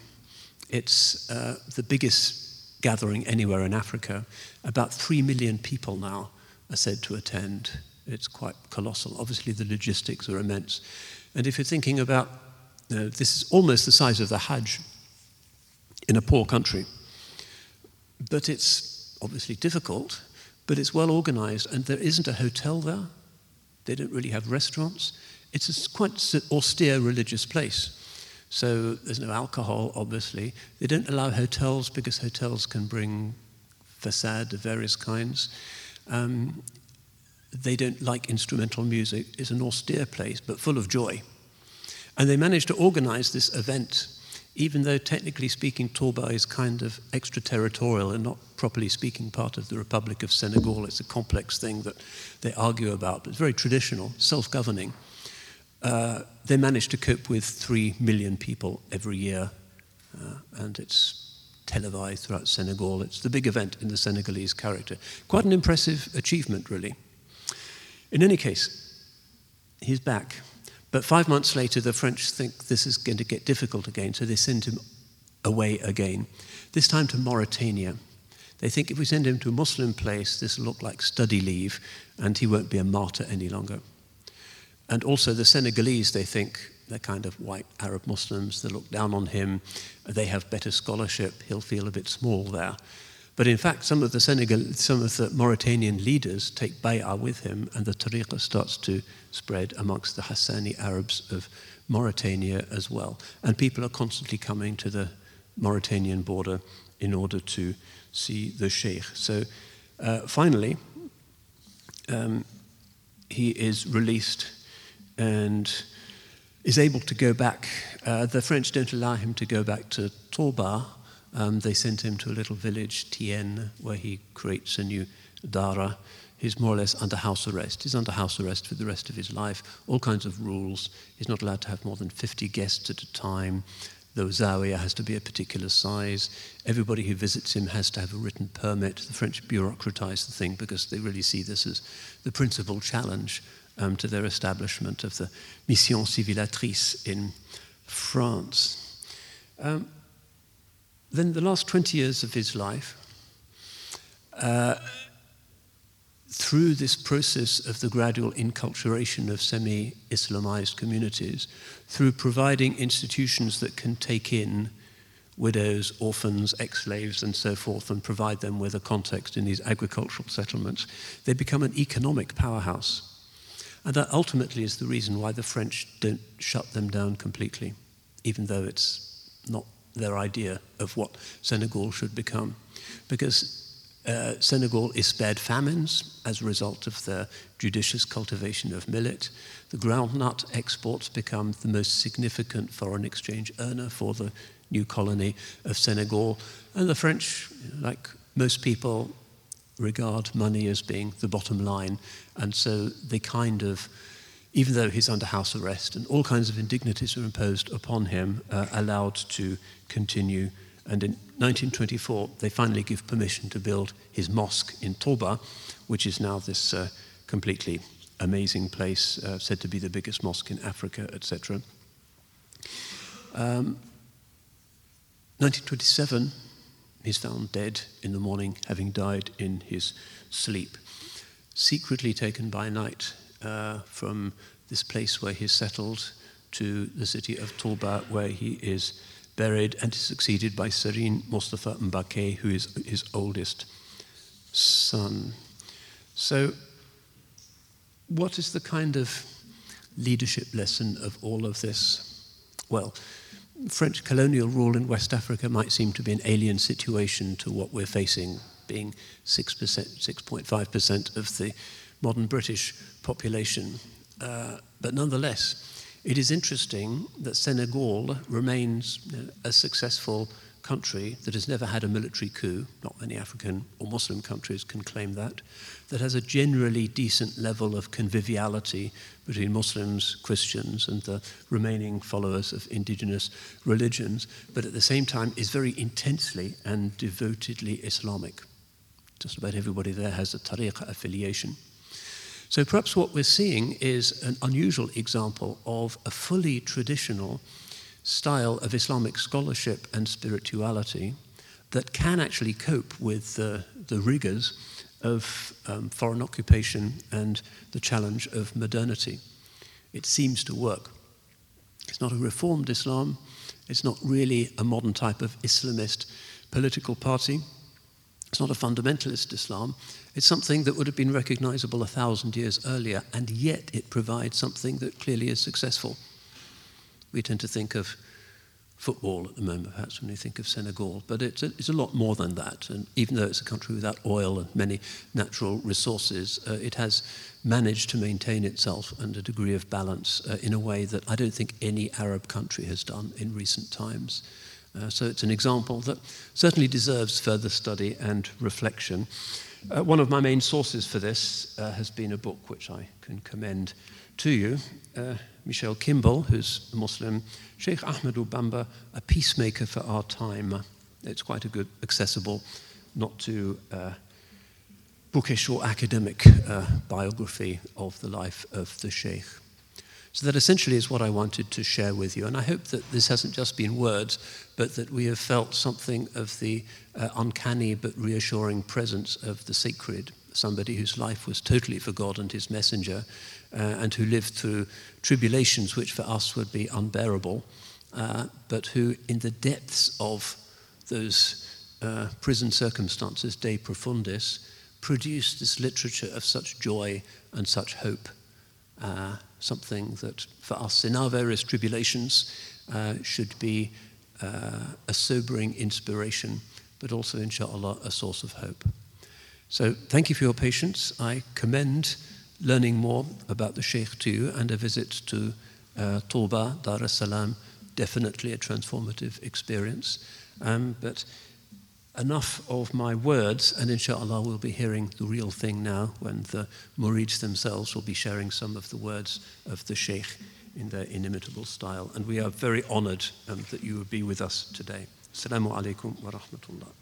it's uh, the biggest gathering anywhere in Africa. About three million people now are said to attend. It's quite colossal. Obviously, the logistics are immense. And if you're thinking about, uh, this is almost the size of the Hajj in a poor country. But it's obviously difficult, but it's well organized, and there isn't a hotel there. They don't really have restaurants. It's a quite austere religious place. So there's no alcohol, obviously. They don't allow hotels because hotels can bring fasad of various kinds. Um, they don't like instrumental music. It's an austere place, but full of joy. And they managed to organize this event even though technically speaking, Touba is kind of extraterritorial and not properly speaking part of the Republic of Senegal. It's a complex thing that they argue about, but it's very traditional, self governing. Uh, they manage to cope with three million people every year, uh, and it's televised throughout Senegal. It's the big event in the Senegalese character. Quite an impressive achievement, really. In any case, he's back. But five months later, the French think this is going to get difficult again, so they send him away again, this time to Mauritania. They think if we send him to a Muslim place, this will look like study leave, and he won't be a martyr any longer. And also the Senegalese, they think, they're kind of white Arab Muslims, they look down on him, they have better scholarship, he'll feel a bit small there. But in fact, some of the Senegal, some of the Mauritanian leaders take bay'ah with him, and the tariqah starts to spread amongst the Hassani Arabs of Mauritania as well. And people are constantly coming to the Mauritanian border in order to see the sheikh. So uh, finally, um, he is released and is able to go back. Uh, the French don't allow him to go back to Touba um, they sent him to a little village, Tien, where he creates a new dara. He's more or less under house arrest. He's under house arrest for the rest of his life. All kinds of rules. He's not allowed to have more than 50 guests at a time. The zawiya has to be a particular size. Everybody who visits him has to have a written permit. The French bureaucratize the thing because they really see this as the principal challenge um, to their establishment of the Mission Civilisatrice in France. Um, then the last 20 years of his life, uh, through this process of the gradual inculturation of semi Islamized communities, through providing institutions that can take in widows, orphans, ex slaves, and so forth, and provide them with a context in these agricultural settlements, they become an economic powerhouse. And that ultimately is the reason why the French don't shut them down completely, even though it's not their idea of what Senegal should become. Because uh, Senegal is spared famines as a result of the judicious cultivation of millet. The groundnut exports become the most significant foreign exchange earner for the new colony of Senegal. And the French, like most people, regard money as being the bottom line. And so they kind of, even though he's under house arrest and all kinds of indignities are imposed upon him, uh, allowed to continue and in 1924, they finally give permission to build his mosque in Touba, which is now this uh, completely amazing place, uh, said to be the biggest mosque in Africa, etc. Um, 1927, he's found dead in the morning, having died in his sleep, secretly taken by night uh, from this place where he's settled to the city of Touba, where he is buried and succeeded by Serigne Mustafa Mbake, who is his oldest son. So, what is the kind of leadership lesson of all of this? Well, French colonial rule in West Africa might seem to be an alien situation to what we're facing, being 6%, 6.5% of the modern British population. Uh, but nonetheless, it is interesting that Senegal remains a successful country that has never had a military coup, not many African or Muslim countries can claim that, that has a generally decent level of conviviality between Muslims, Christians, and the remaining followers of indigenous religions, but at the same time is very intensely and devotedly Islamic. Just about everybody there has a tariqa affiliation. So perhaps what we're seeing is an unusual example of a fully traditional style of Islamic scholarship and spirituality that can actually cope with the, the rigors of um, foreign occupation and the challenge of modernity. It seems to work. It's not a reformed Islam, it's not really a modern type of Islamist political party, it's not a fundamentalist Islam, it's something that would have been recognizable a thousand years earlier, and yet it provides something that clearly is successful. We tend to think of football at the moment, perhaps, when we think of Senegal, but it's a, it's a lot more than that. And even though it's a country without oil and many natural resources, uh, it has managed to maintain itself and a degree of balance uh, in a way that I don't think any Arab country has done in recent times. Uh, so it's an example that certainly deserves further study and reflection. Uh, one of my main sources for this uh, has been a book which I can commend to you. Uh, Michel Kimball, who's a Muslim, Sheikh Ahmadou Bamba, A Peacemaker for Our Time. It's quite a good, accessible, not too uh, bookish or academic uh, biography of the life of the Sheikh. So that essentially is what I wanted to share with you. And I hope that this hasn't just been words, but that we have felt something of the uh, uncanny but reassuring presence of the sacred, somebody whose life was totally for God and his messenger, uh, and who lived through tribulations which for us would be unbearable, uh, but who, in the depths of those uh, prison circumstances, de profundis, produced this literature of such joy and such hope uh, something that for us in our various tribulations uh, should be uh, a sobering inspiration, but also, inshallah, a source of hope. So, thank you for your patience. I commend learning more about the Sheikh to you and a visit to uh, Touba, Dar es Salaam, definitely a transformative experience. Um, but enough of my words, and inshallah, we'll be hearing the real thing now when the murids themselves will be sharing some of the words of the Sheikh in their inimitable style. And we are very honored um, that you would be with us today. Assalamu alaikum wa rahmatullah.